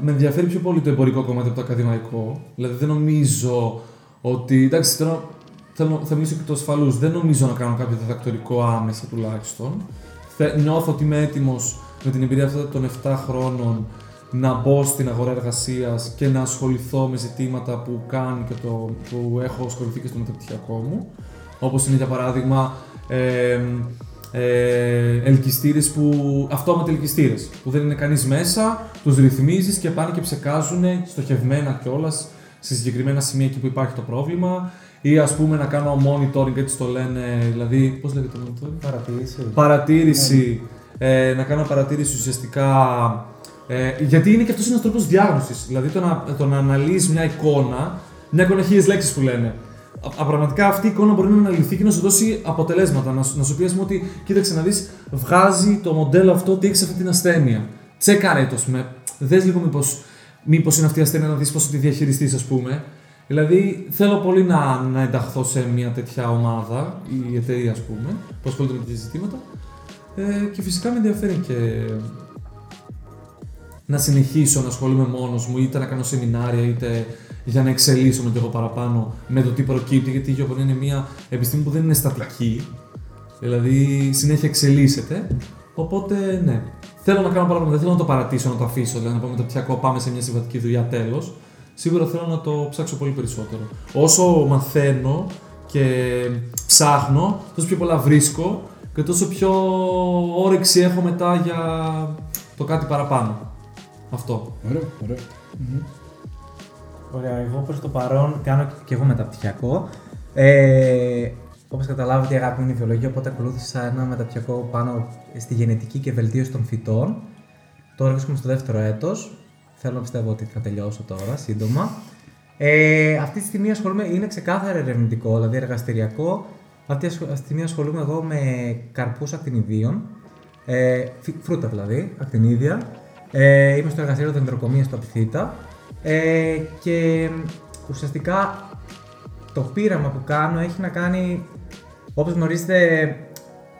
με ενδιαφέρει πιο πολύ το εμπορικό κομμάτι από το ακαδημαϊκό. Δηλαδή δεν νομίζω ότι. Εντάξει, τώρα θέλω, θα μιλήσω και το ασφαλούς. Δεν νομίζω να κάνω κάποιο διδακτορικό άμεσα τουλάχιστον. Θε, νιώθω ότι είμαι έτοιμος με την εμπειρία αυτά των 7 χρόνων να μπω στην αγορά εργασίας και να ασχοληθώ με ζητήματα που κάνει και το, που έχω ασχοληθεί και στο μεταπτυχιακό μου. Όπως είναι για παράδειγμα ε, ε, ελκυστήρες που, αυτόματοι ελκυστήρες, που δεν είναι κανείς μέσα, τους ρυθμίζεις και πάνε και ψεκάζουν στοχευμένα κιόλας σε συγκεκριμένα σημεία εκεί που υπάρχει το πρόβλημα ή ας πούμε να κάνω monitoring, έτσι το λένε, δηλαδή, πώς λέγεται το monitoring? Παρατήρηση. παρατήρηση, ε, να κάνω παρατήρηση ουσιαστικά. Ε, γιατί είναι και αυτός ένας τρόπος διάγνωσης. Δηλαδή το να, το να αναλύεις μια εικόνα, μια εικόνα χίλιες λέξεις που λένε. Α, α, πραγματικά αυτή η εικόνα μπορεί να αναλυθεί και να σου δώσει αποτελέσματα. Να, σου- να σου πει, ας πούμε, ότι κοίταξε να δεις, βγάζει το μοντέλο αυτό ότι έχεις αυτή την ασθένεια. Τσέκαρε το, ας πούμε. Δες λίγο μήπως μήπως είναι αυτή η ασθένεια να δεις πώς θα τη διαχειριστείς, ας πούμε. Δηλαδή, θέλω πολύ να, να ενταχθώ σε μια τέτοια ομάδα, η εταιρεία, ας πούμε, που ασχολείται με τέτοια ζητήματα. Ε, και φυσικά με ενδιαφέρει και να συνεχίσω να ασχολούμαι μόνος μου, είτε να κάνω σεμινάρια, είτε για να εξελίσσομαι κι εγώ παραπάνω με το τι προκύπτει, γιατί η γεωπονία είναι μια επιστήμη που δεν είναι στατική, δηλαδή συνέχεια εξελίσσεται. Οπότε, ναι. Θέλω να κάνω πάρα πολλά, δεν θέλω να το παρατήσω, να το αφήσω, δηλαδή να πω μεταπτυχιακό, πάμε σε μια συμβατική δουλειά, τέλος. Σίγουρα θέλω να το ψάξω πολύ περισσότερο. Όσο μαθαίνω και ψάχνω, τόσο πιο πολλά βρίσκω και τόσο πιο όρεξη έχω μετά για το κάτι παραπάνω. Αυτό. Ωραίο, ωραίο. Ωραία, εγώ προς το παρόν κάνω και εγώ μεταπτυχιακό. Ε, όπως καταλάβετε η αγάπη μου είναι η βιολογία, οπότε ακολούθησα ένα μεταπτυχιακό πάνω στη γενετική και βελτίωση των φυτών. Τώρα βρίσκομαι στο δεύτερο έτος. Θέλω να πιστεύω ότι θα τελειώσω τώρα, σύντομα. Ε, αυτή τη στιγμή ασχολούμαι, είναι ξεκάθαρα ερευνητικό, δηλαδή εργαστηριακό. Αυτή τη στιγμή ασχολούμαι εγώ με καρπούς ακτινιδίων, ε, φι- φρούτα δηλαδή, ακτινίδια. Ε, είμαι στο εργαστήριο δεντροκομείας στο Απιθύτα. Ε, και ουσιαστικά το πείραμα που κάνω έχει να κάνει, όπως γνωρίζετε,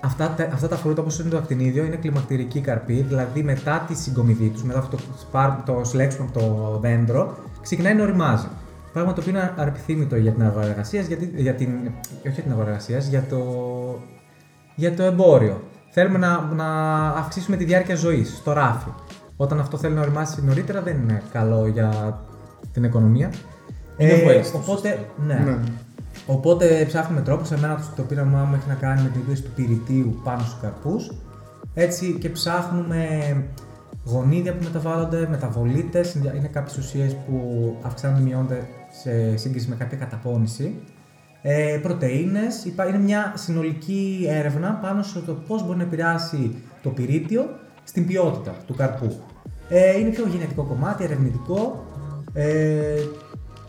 αυτά, τα- αυτά τα φρούτα όπως είναι το ακτινίδιο είναι κλιμακτηρική καρπή, δηλαδή μετά τη συγκομιδή τους, μετά αυτό το, σπάρ- το σλέξιμο από το δέντρο, ξεκινάει να οριμάζει. Πράγμα το οποίο είναι αρπιθύμητο για την αγορά εργασίας, γιατί, για την, όχι για την αγορά εργασίας, για το, για το εμπόριο. Θέλουμε να, να αυξήσουμε τη διάρκεια ζωής στο ράφι. Όταν αυτό θέλει να οριμάσει νωρίτερα δεν είναι καλό για την οικονομία. Είναι waste, οπότε, ναι. Ναι. Οπότε ψάχνουμε τρόπο. Σε μένα το πείραμά μου έχει να κάνει με την επίδοση του πυρητίου πάνω στους καρπούς. Έτσι και ψάχνουμε γονίδια που μεταβάλλονται, μεταβολίτες, είναι κάποιες ουσίες που αυξάνονται ή μειώνονται σε σύγκριση με κάποια καταπώνηση. Ε, πρωτεΐνες, υπά- είναι μια συνολική έρευνα πάνω στο το πώς μπορεί να επηρεάσει το πυρίτιο στην ποιότητα του καρπού. Ε, είναι πιο γενετικό κομμάτι, ερευνητικό. Ε,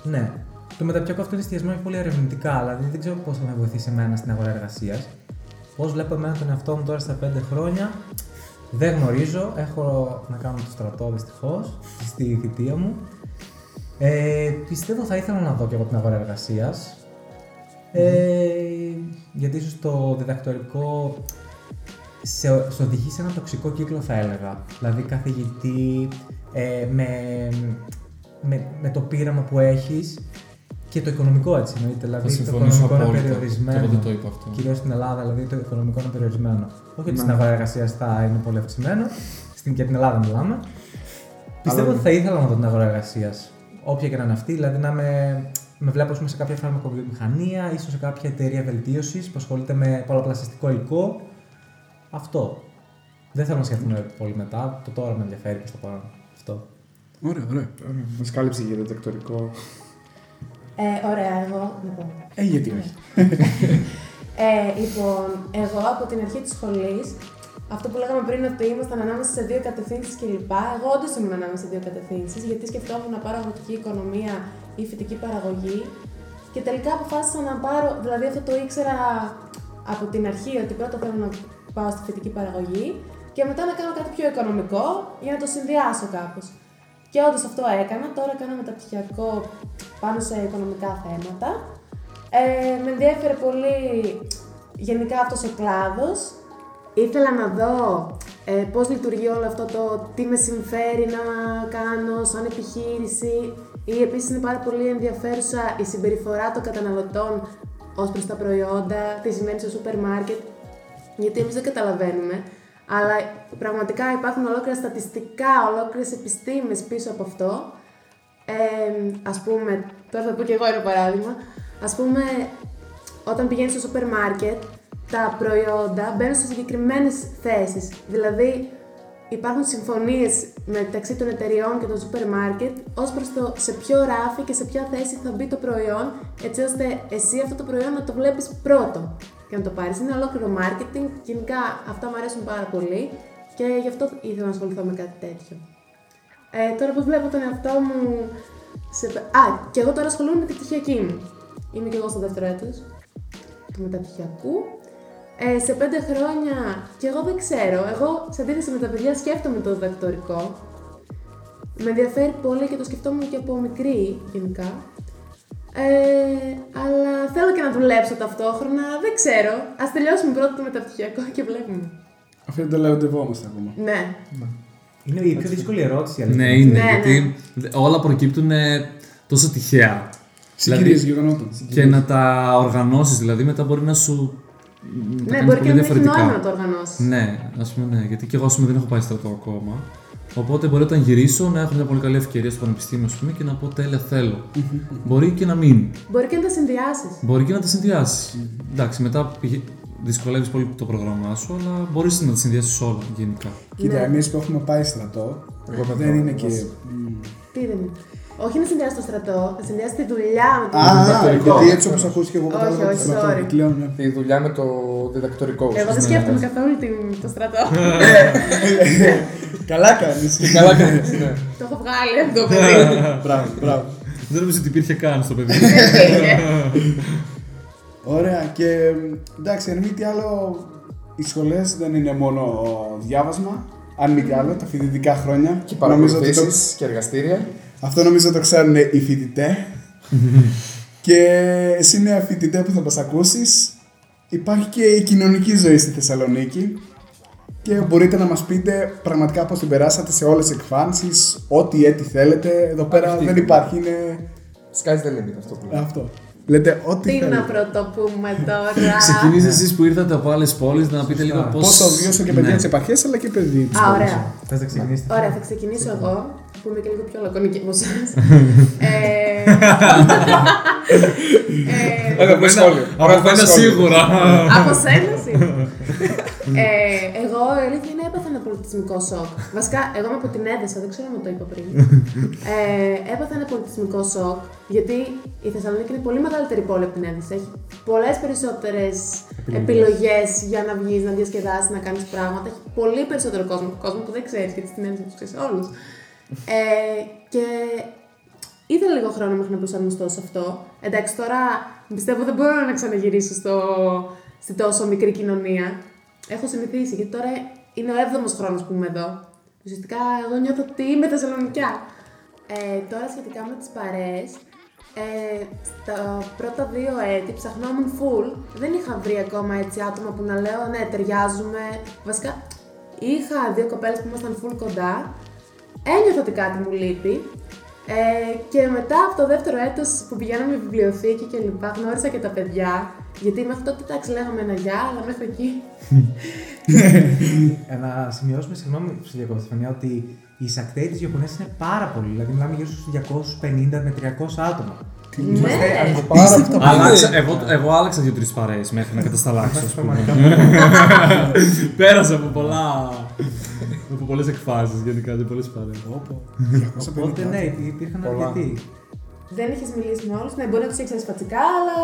ναι. Το μεταπτυχιακό αυτό είναι εστιασμένο πολύ ερευνητικά, δηλαδή δεν ξέρω πώς θα με βοηθήσει εμένα στην αγορά εργασίας. Πώς βλέπω εμένα τον εαυτό μου τώρα στα 5 χρόνια, δεν γνωρίζω. Έχω να κάνω το στρατό δυστυχώς στη θητεία μου. Ε, πιστεύω θα ήθελα να δω και εγώ την αγορά εργασίας. Ε, γιατί ίσως το διδακτορικό σε, σε οδηγεί σε ένα τοξικό κύκλο, θα έλεγα. Δηλαδή, καθηγητή, ε, με, με, με το πείραμα που έχεις και το οικονομικό έτσι εννοείται. Θα Δηλαδή, το συμφωνήσω οικονομικό είναι απόλυτα. Και περιορισμένο. εγώ δεν το είπα αυτό. Κυρίως στην Ελλάδα, δηλαδή το οικονομικό είναι περιορισμένο. Όχι ότι Ναι. στην αγορά εργασίας θα είναι πολύ αυξημένο. Στην, για την Ελλάδα μιλάμε. Πιστεύω Αλλά- ότι θα ήθελα να δω την αγορά εργασίας. Όποια και να είναι αυτή, δηλαδή να με, με βλέπω ας πούμε, σε κάποια φαρμακοβιομηχανία, ίσως σε κάποια εταιρεία βελτίωσης που ασχολείται με πολλαπλασιαστικό υλικό. Αυτό. Δεν θέλω να σκεφτούμε πολύ μετά. Το τώρα με ενδιαφέρει προς το παρόν. Αυτό. Ωραία, ωραία. Μας κάλυψε για το διδακτορικό. Ε, ωραία, εγώ να πω. Ε, γιατί όχι. Ε, λοιπόν, εγώ από την αρχή της σχολής, αυτό που λέγαμε πριν ότι ήμασταν ανάμεσα σε δύο κατευθύνσεις κλπ. Εγώ όντως ήμουν ανάμεσα σε δύο κατευθύνσεις, γιατί σκεφτόμουν να πάρω αγροτική οικονομία ή φυτική παραγωγή. Και τελικά αποφάσισα να πάρω, δηλαδή αυτό το ήξερα από την αρχή, ότι πρώτα θέλω να πάω στη φυτική παραγωγή και μετά να κάνω κάτι πιο οικονομικό για να το συνδυάσω κάπως. Και όντως αυτό έκανα. Τώρα κάνω μεταπτυχιακό πάνω σε οικονομικά θέματα. Ε, με ενδιέφερε πολύ γενικά αυτός ο κλάδος. Ήθελα να δω ε, πώς λειτουργεί όλο αυτό το τι με συμφέρει να κάνω σαν επιχείρηση ή επίσης είναι πάρα πολύ ενδιαφέρουσα η συμπεριφορά των καταναλωτών ως προς τα προϊόντα, τι σημαίνει στο σούπερ μάρκετ, γιατί εμείς δεν καταλαβαίνουμε, αλλά πραγματικά υπάρχουν ολόκληρα στατιστικά, ολόκληρες επιστήμες πίσω από αυτό. Ε, ας πούμε, τώρα θα πω και εγώ ένα παράδειγμα, ας πούμε, όταν πηγαίνεις στο σούπερ μάρκετ, τα προϊόντα μπαίνουν σε συγκεκριμένες θέσεις. Δηλαδή, υπάρχουν συμφωνίες μεταξύ των εταιριών και των σούπερ μάρκετ ως προς το σε ποιο ράφι και σε ποια θέση θα μπει το προϊόν, έτσι ώστε εσύ αυτό το προϊόν να το βλέπεις πρώτο και να το πάρεις. Είναι ολόκληρο marketing, γενικά αυτά μου αρέσουν πάρα πολύ και γι' αυτό ήθελα να ασχοληθώ με κάτι τέτοιο. Ε, τώρα πώς βλέπω τον εαυτό μου σε... Α, και εγώ τώρα ασχολούμαι με τη πτυχιακή μου. Είμαι και εγώ στο δεύτερο έτος του μεταπτυχιακού. Ε, σε πέντε χρόνια, και εγώ δεν ξέρω, εγώ σε αντίθεση με τα παιδιά σκέφτομαι το διδακτορικό. Με ενδιαφέρει πολύ και το σκεφτόμουν και από μικρή γενικά. Ε, αλλά θέλω και να δουλέψω ταυτόχρονα, δεν ξέρω. Ας τελειώσουμε πρώτα το μεταπτυχιακό και βλέπουμε. Αυτό δεν το λεοντευόμαστε ακόμα. Ναι. Είναι η πιο δύσκολη ερώτηση, η αλήθεια. Ναι, είναι. Ναι, γιατί όλα προκύπτουν ε, τόσο τυχαία. Συγκυρίες Δηλαδή, γεγονότων. και να τα οργανώσεις, δηλαδή μετά μπορεί να σου. να τα Ναι, κάνεις μπορεί πολύ και να μην έχει διαφορετικά. νόημα να το οργανώσεις. Ναι, ας πούμε ναι. Γιατί και εγώ ας πούμε, δεν έχω πάει στρατό ακόμα. Οπότε μπορεί όταν γυρίσω να έχω μια πολύ καλή ευκαιρία στο πανεπιστήμιο ας πούμε, και να πω τέλεια θέλω. μπορεί και να μην. Μπορεί και να τα συνδυάσεις. Μπορεί και να τα συνδυάσεις. Εντάξει, μετά δυσκολεύεις πολύ το πρόγραμμά σου, αλλά μπορείς να τα συνδυάσεις όλα γενικά. Κοίτα, Ναι. εμείς που έχουμε πάει στρατό, Εγώ με δεν το- είναι και. πώς- Τι δεν είναι. Όχι να συνδυάσει το στρατό, να συνδυάσει τη δουλειά με το Α, διδακτορικό. γιατί έτσι όπως ακούστηκε εγώ Όχι, κατάλαβα όχι, το στρατό. sorry. και Πλέον, ναι. Τη δουλειά με το διδακτορικό. Εγώ δεν ουσιαστικά. σκέφτομαι καθόλου την- το στρατό. Καλά κάνεις. Καλά κάνεις, ναι. το έχω βγάλει αυτό το παιδί. Μπράβο, μπράβο. Δεν νομίζω ότι υπήρχε καν στο παιδί. Ωραία και εντάξει, αν μη τι άλλο, οι σχολές δεν είναι μόνο διάβασμα. Αν μη τι άλλο, τα φοιτητικά χρόνια. Και Νομίζω ότι το- παρακολουθήσεις και εργαστήρια. Αυτό νομίζω το ξέρουν οι φοιτητέ. και εσύ νέα φοιτητέ που θα μας ακούσεις, υπάρχει και η κοινωνική ζωή στη Θεσσαλονίκη και μπορείτε να μας πείτε πραγματικά πώς την περάσατε σε όλες τις εκφάνσεις, ό,τι έτη θέλετε. Εδώ πέρα Ανοιχτή. δεν υπάρχει, είναι Sky's the limit αυτό που λέω. αυτό. Λέτε ό,τι Τι να θέλετε. πρωτοπούμε τώρα. Ξεκινήστε εσείς που ήρθατε από άλλες πόλεις να πείτε λίγο πώ. Πώς το βιώσω και παιδιά Ναι. της επαρχίας αλλά και παιδί της Α, πόλης. ωραία. Θες να ξεκινήσεις. Ωραία, θα ξεκινήσω εγώ, που είμαι και λίγο πιο λακωνική από εσάς. Ε, ε, Αγαπητό σχόλιο. Από Αγαπητό μένα σχόλιο. σίγουρα. Από σένα σίγουρα. ε, εγώ η αλήθεια είναι έπαθα ένα πολιτισμικό σοκ. Βασικά, εγώ είμαι από την Έδεσα, δεν ξέρω αν το είπα πριν. ε, έπαθα ένα πολιτισμικό σοκ, γιατί η Θεσσαλονίκη είναι πολύ μεγαλύτερη πόλη από την Έδεσα. Έχει πολλές περισσότερες επιλογές για να βγεις, να διασκεδάσεις, να κάνεις πράγματα. Έχει πολύ περισσότερο κόσμο, κόσμο που δεν ξέρει, γιατί στην Έδεσα τους ξέρεις όλους. Ε, και ήθελα λίγο χρόνο μέχρι να προσαρμοστώ σε αυτό. Εντάξει, τώρα πιστεύω δεν μπορώ να ξαναγυρίσω στο, στη τόσο μικρή κοινωνία. Έχω συνηθίσει γιατί τώρα είναι ο 7ο χρόνος που είμαι εδώ. Ουσιαστικά εγώ νιώθω ότι είμαι Θεσσαλονικιά. Ε, τώρα σχετικά με τις παρέες, ε, στα πρώτα δύο έτη ψαχνόμουν full. Δεν είχα βρει ακόμα έτσι άτομα που να λέω ναι ταιριάζουμε. Βασικά είχα δύο κοπέλες που ήμασταν full κοντά. Ένιωθα ότι κάτι μου λείπει. Ε, και μετά από το δεύτερο έτος που πηγαίναμε βιβλιοθήκη και λοιπά, γνώρισα και τα παιδιά. Γιατί μέχρι τότε εντάξει λέγαμε ένα γεια, αλλά μέχρι εκεί. Ε, να σημειώσουμε, συγγνώμη που σε διακόπτω, Στεφανία, ότι οι σακτέοι της Ιαπωνέζα είναι πάρα πολλοί. Δηλαδή, μιλάμε γύρω στους 250 με 300 άτομα. Είμαστε Ναι. απίστευτα πολλοί. Άλλαξα, εγώ, εγώ άλλαξα δύο-τρεις παρέες μέχρι να κατασταλάξω, ας πούμε. Πέρασα από πολλά. Από πολλές εκφάσεις γενικά και πολλές παρέες. Οπότε ναι, υπήρχαν αρκετοί. Δεν είχες μιλήσει με όλους. Ναι, μπορεί να τους ήξερε φατσικά, αλλά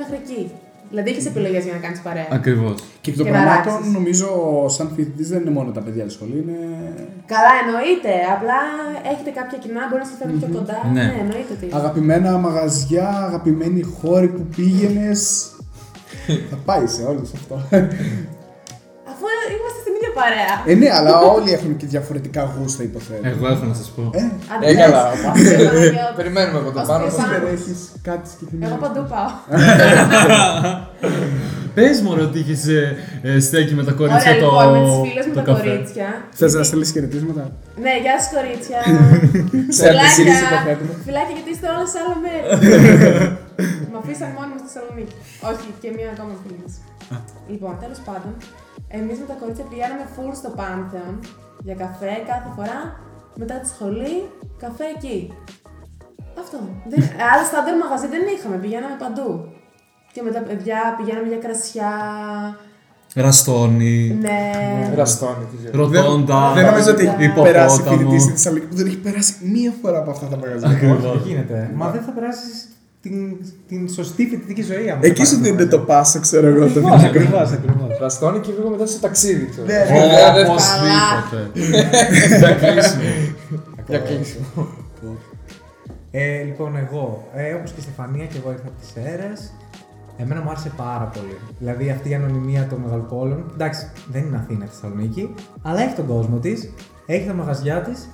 μέχρι εκεί. Δηλαδή είχε επιλογές για να κάνεις παρέα. Ακριβώς. Και εκ των Και να πραγμάτων, ράξεις. νομίζω, σαν φοιτητής δεν είναι μόνο τα παιδιά της σχολής, είναι. Καλά, εννοείται. Απλά έχετε κάποια κοινά, μπορεί να σας φέρουν πιο κοντά. Ναι. Ναι, εννοείται ότι. Αγαπημένα μαγαζιά, αγαπημένοι χώροι που πήγαινες. θα πάει σε όλου αυτό. Παρέα. ε, ναι, αλλά όλοι έχουν και διαφορετικά γούστα, υποθέτω. Εγώ έχω να σας πω. Ε, Αν Ε, δεν καλά. έχεις- Περιμένουμε από το Ως πάνω. πιο σας. σαν- δεν έχεις κάτι συγκεκριμένο. Εγώ παντού πάω. Πες μου ότι είχες στέκει με τα κορίτσια Ωραία, το. λοιπόν, με τις φίλες μου το τα καφέ. κορίτσια. Θες να στείλεις χαιρετίσματα; Ναι, γεια σα κορίτσια. Σε επισήμιση υποθέτουμε. Φιλάκια γιατί είστε όλα σε άλλα μέρη. Μ' αφήσαν μόνοι μου στη Θεσσαλονίκη. Όχι, και μία ακόμα φίλη μας. Λοιπόν, τέλος πάντων, εμείς με τα κορίτσια πηγαίναμε full στο Πάνθεον για καφέ κάθε φορά. Μετά τη σχολή, καφέ εκεί. Αυτό. Δεν... Άλλα στάνταρ μαγαζί δεν είχαμε, πηγαίναμε παντού. Και με τα παιδιά πηγαίναμε για κρασιά. Ραστόνι. Ναι. Ραστόνι, τι ξέρω. Ρωτώντα. Δεν νομίζω ότι έχει υποπόταμο. περάσει φοιτητή στη Θεσσαλονίκη που δεν έχει περάσει μία φορά από αυτά τα μαγαζιά. Δεν γίνεται. Μα δεν θα περάσεις την, την σωστή φοιτητική ζωή. άμα Εκεί θα σου πάρεις δίνεται το πάσο, ξέρω εγώ. Το Ακριβώς, ακριβώς, ακριβώς. Ραστόνι και βγήκαμε μετά σε ταξίδι, ξέρω. Ναι. Ε, δεν- Οπωσδήποτε. Για κλείσιμο. Για κλείσιμο. Ε, λοιπόν, εγώ, ε, όπως και η Στεφανία και εγώ ήρθα από τις αίρες, εμένα μου άρεσε πάρα πολύ. Δηλαδή αυτή η ανωνυμία των μεγαλοπόλων, εντάξει, δεν είναι Αθήνα, Θεσσαλονίκη, αλλά έχει τον κόσμο της, έχει τα μαγαζιά της.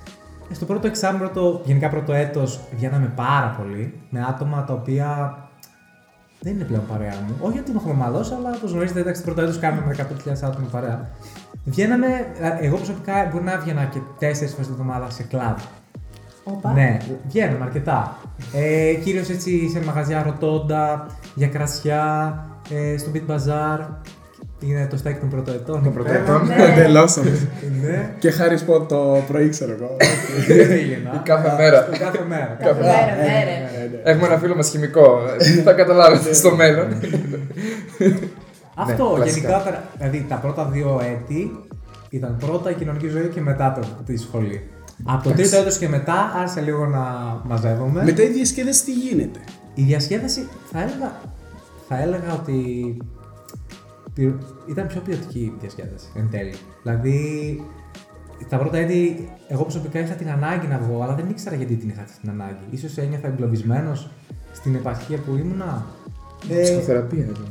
Ε, Στο πρώτο εξάμεινο, το, γενικά πρώτο έτος, βγαίναμε πάρα πολύ με άτομα τα οποία δεν είναι πλέον παρέα μου. Όχι ότι με έχουμε μαλώσει, αλλά όπως γνωρίζετε, εντάξει, το πρώτο έτος κάνουμε με 100.000 άτομα παρέα. Βγαίναμε, ε, εγώ προσωπικά μπορεί να έβγαινα και 4 φορές την εβδομάδα σε κλαμπ. Όπα. Ναι, βγαίνουμε αρκετά. Ε, Κυρίως έτσι σε μαγαζιά ρωτώντα, για κρασιά, ε, στο Beat Bazaar. Είναι το στέκ των πρωτοετών. Των πρωτοετών. Ναι. Εντελώς. Ναι. Και χάρη πω το πρωί, ξέρω εγώ. Δεν πήγαινα. Κάθε μέρα. Κάθε μέρα. Κάθε μέρα, ναι, ρε. Ε, ναι. Έχουμε ένα φίλο μας χημικό. Ε, Θα καταλάβετε στο μέλλον. Αυτό Ναι, κλασικά. γενικότερα. Δηλαδή τα πρώτα δύο έτη ήταν πρώτα η κοινωνική ζωή και μετά το, τη σχολή. Από το τρίτο έτος και μετά άρχισα λίγο να μαζεύομαι. Μετά η διασκέδαση τι γίνεται; Η διασκέδαση θα έλεγα, θα έλεγα ότι ποι- ήταν πιο ποιοτική η διασκέδαση εν τέλει. Δηλαδή, τα πρώτα έτη εγώ προσωπικά είχα την ανάγκη να βγω, αλλά δεν ήξερα γιατί την είχα αυτή την ανάγκη. Ίσως ένιωθα εγκλωβισμένος στην επαρχία που ήμουνα. Ε, Ψυχοθεραπεία εδώ.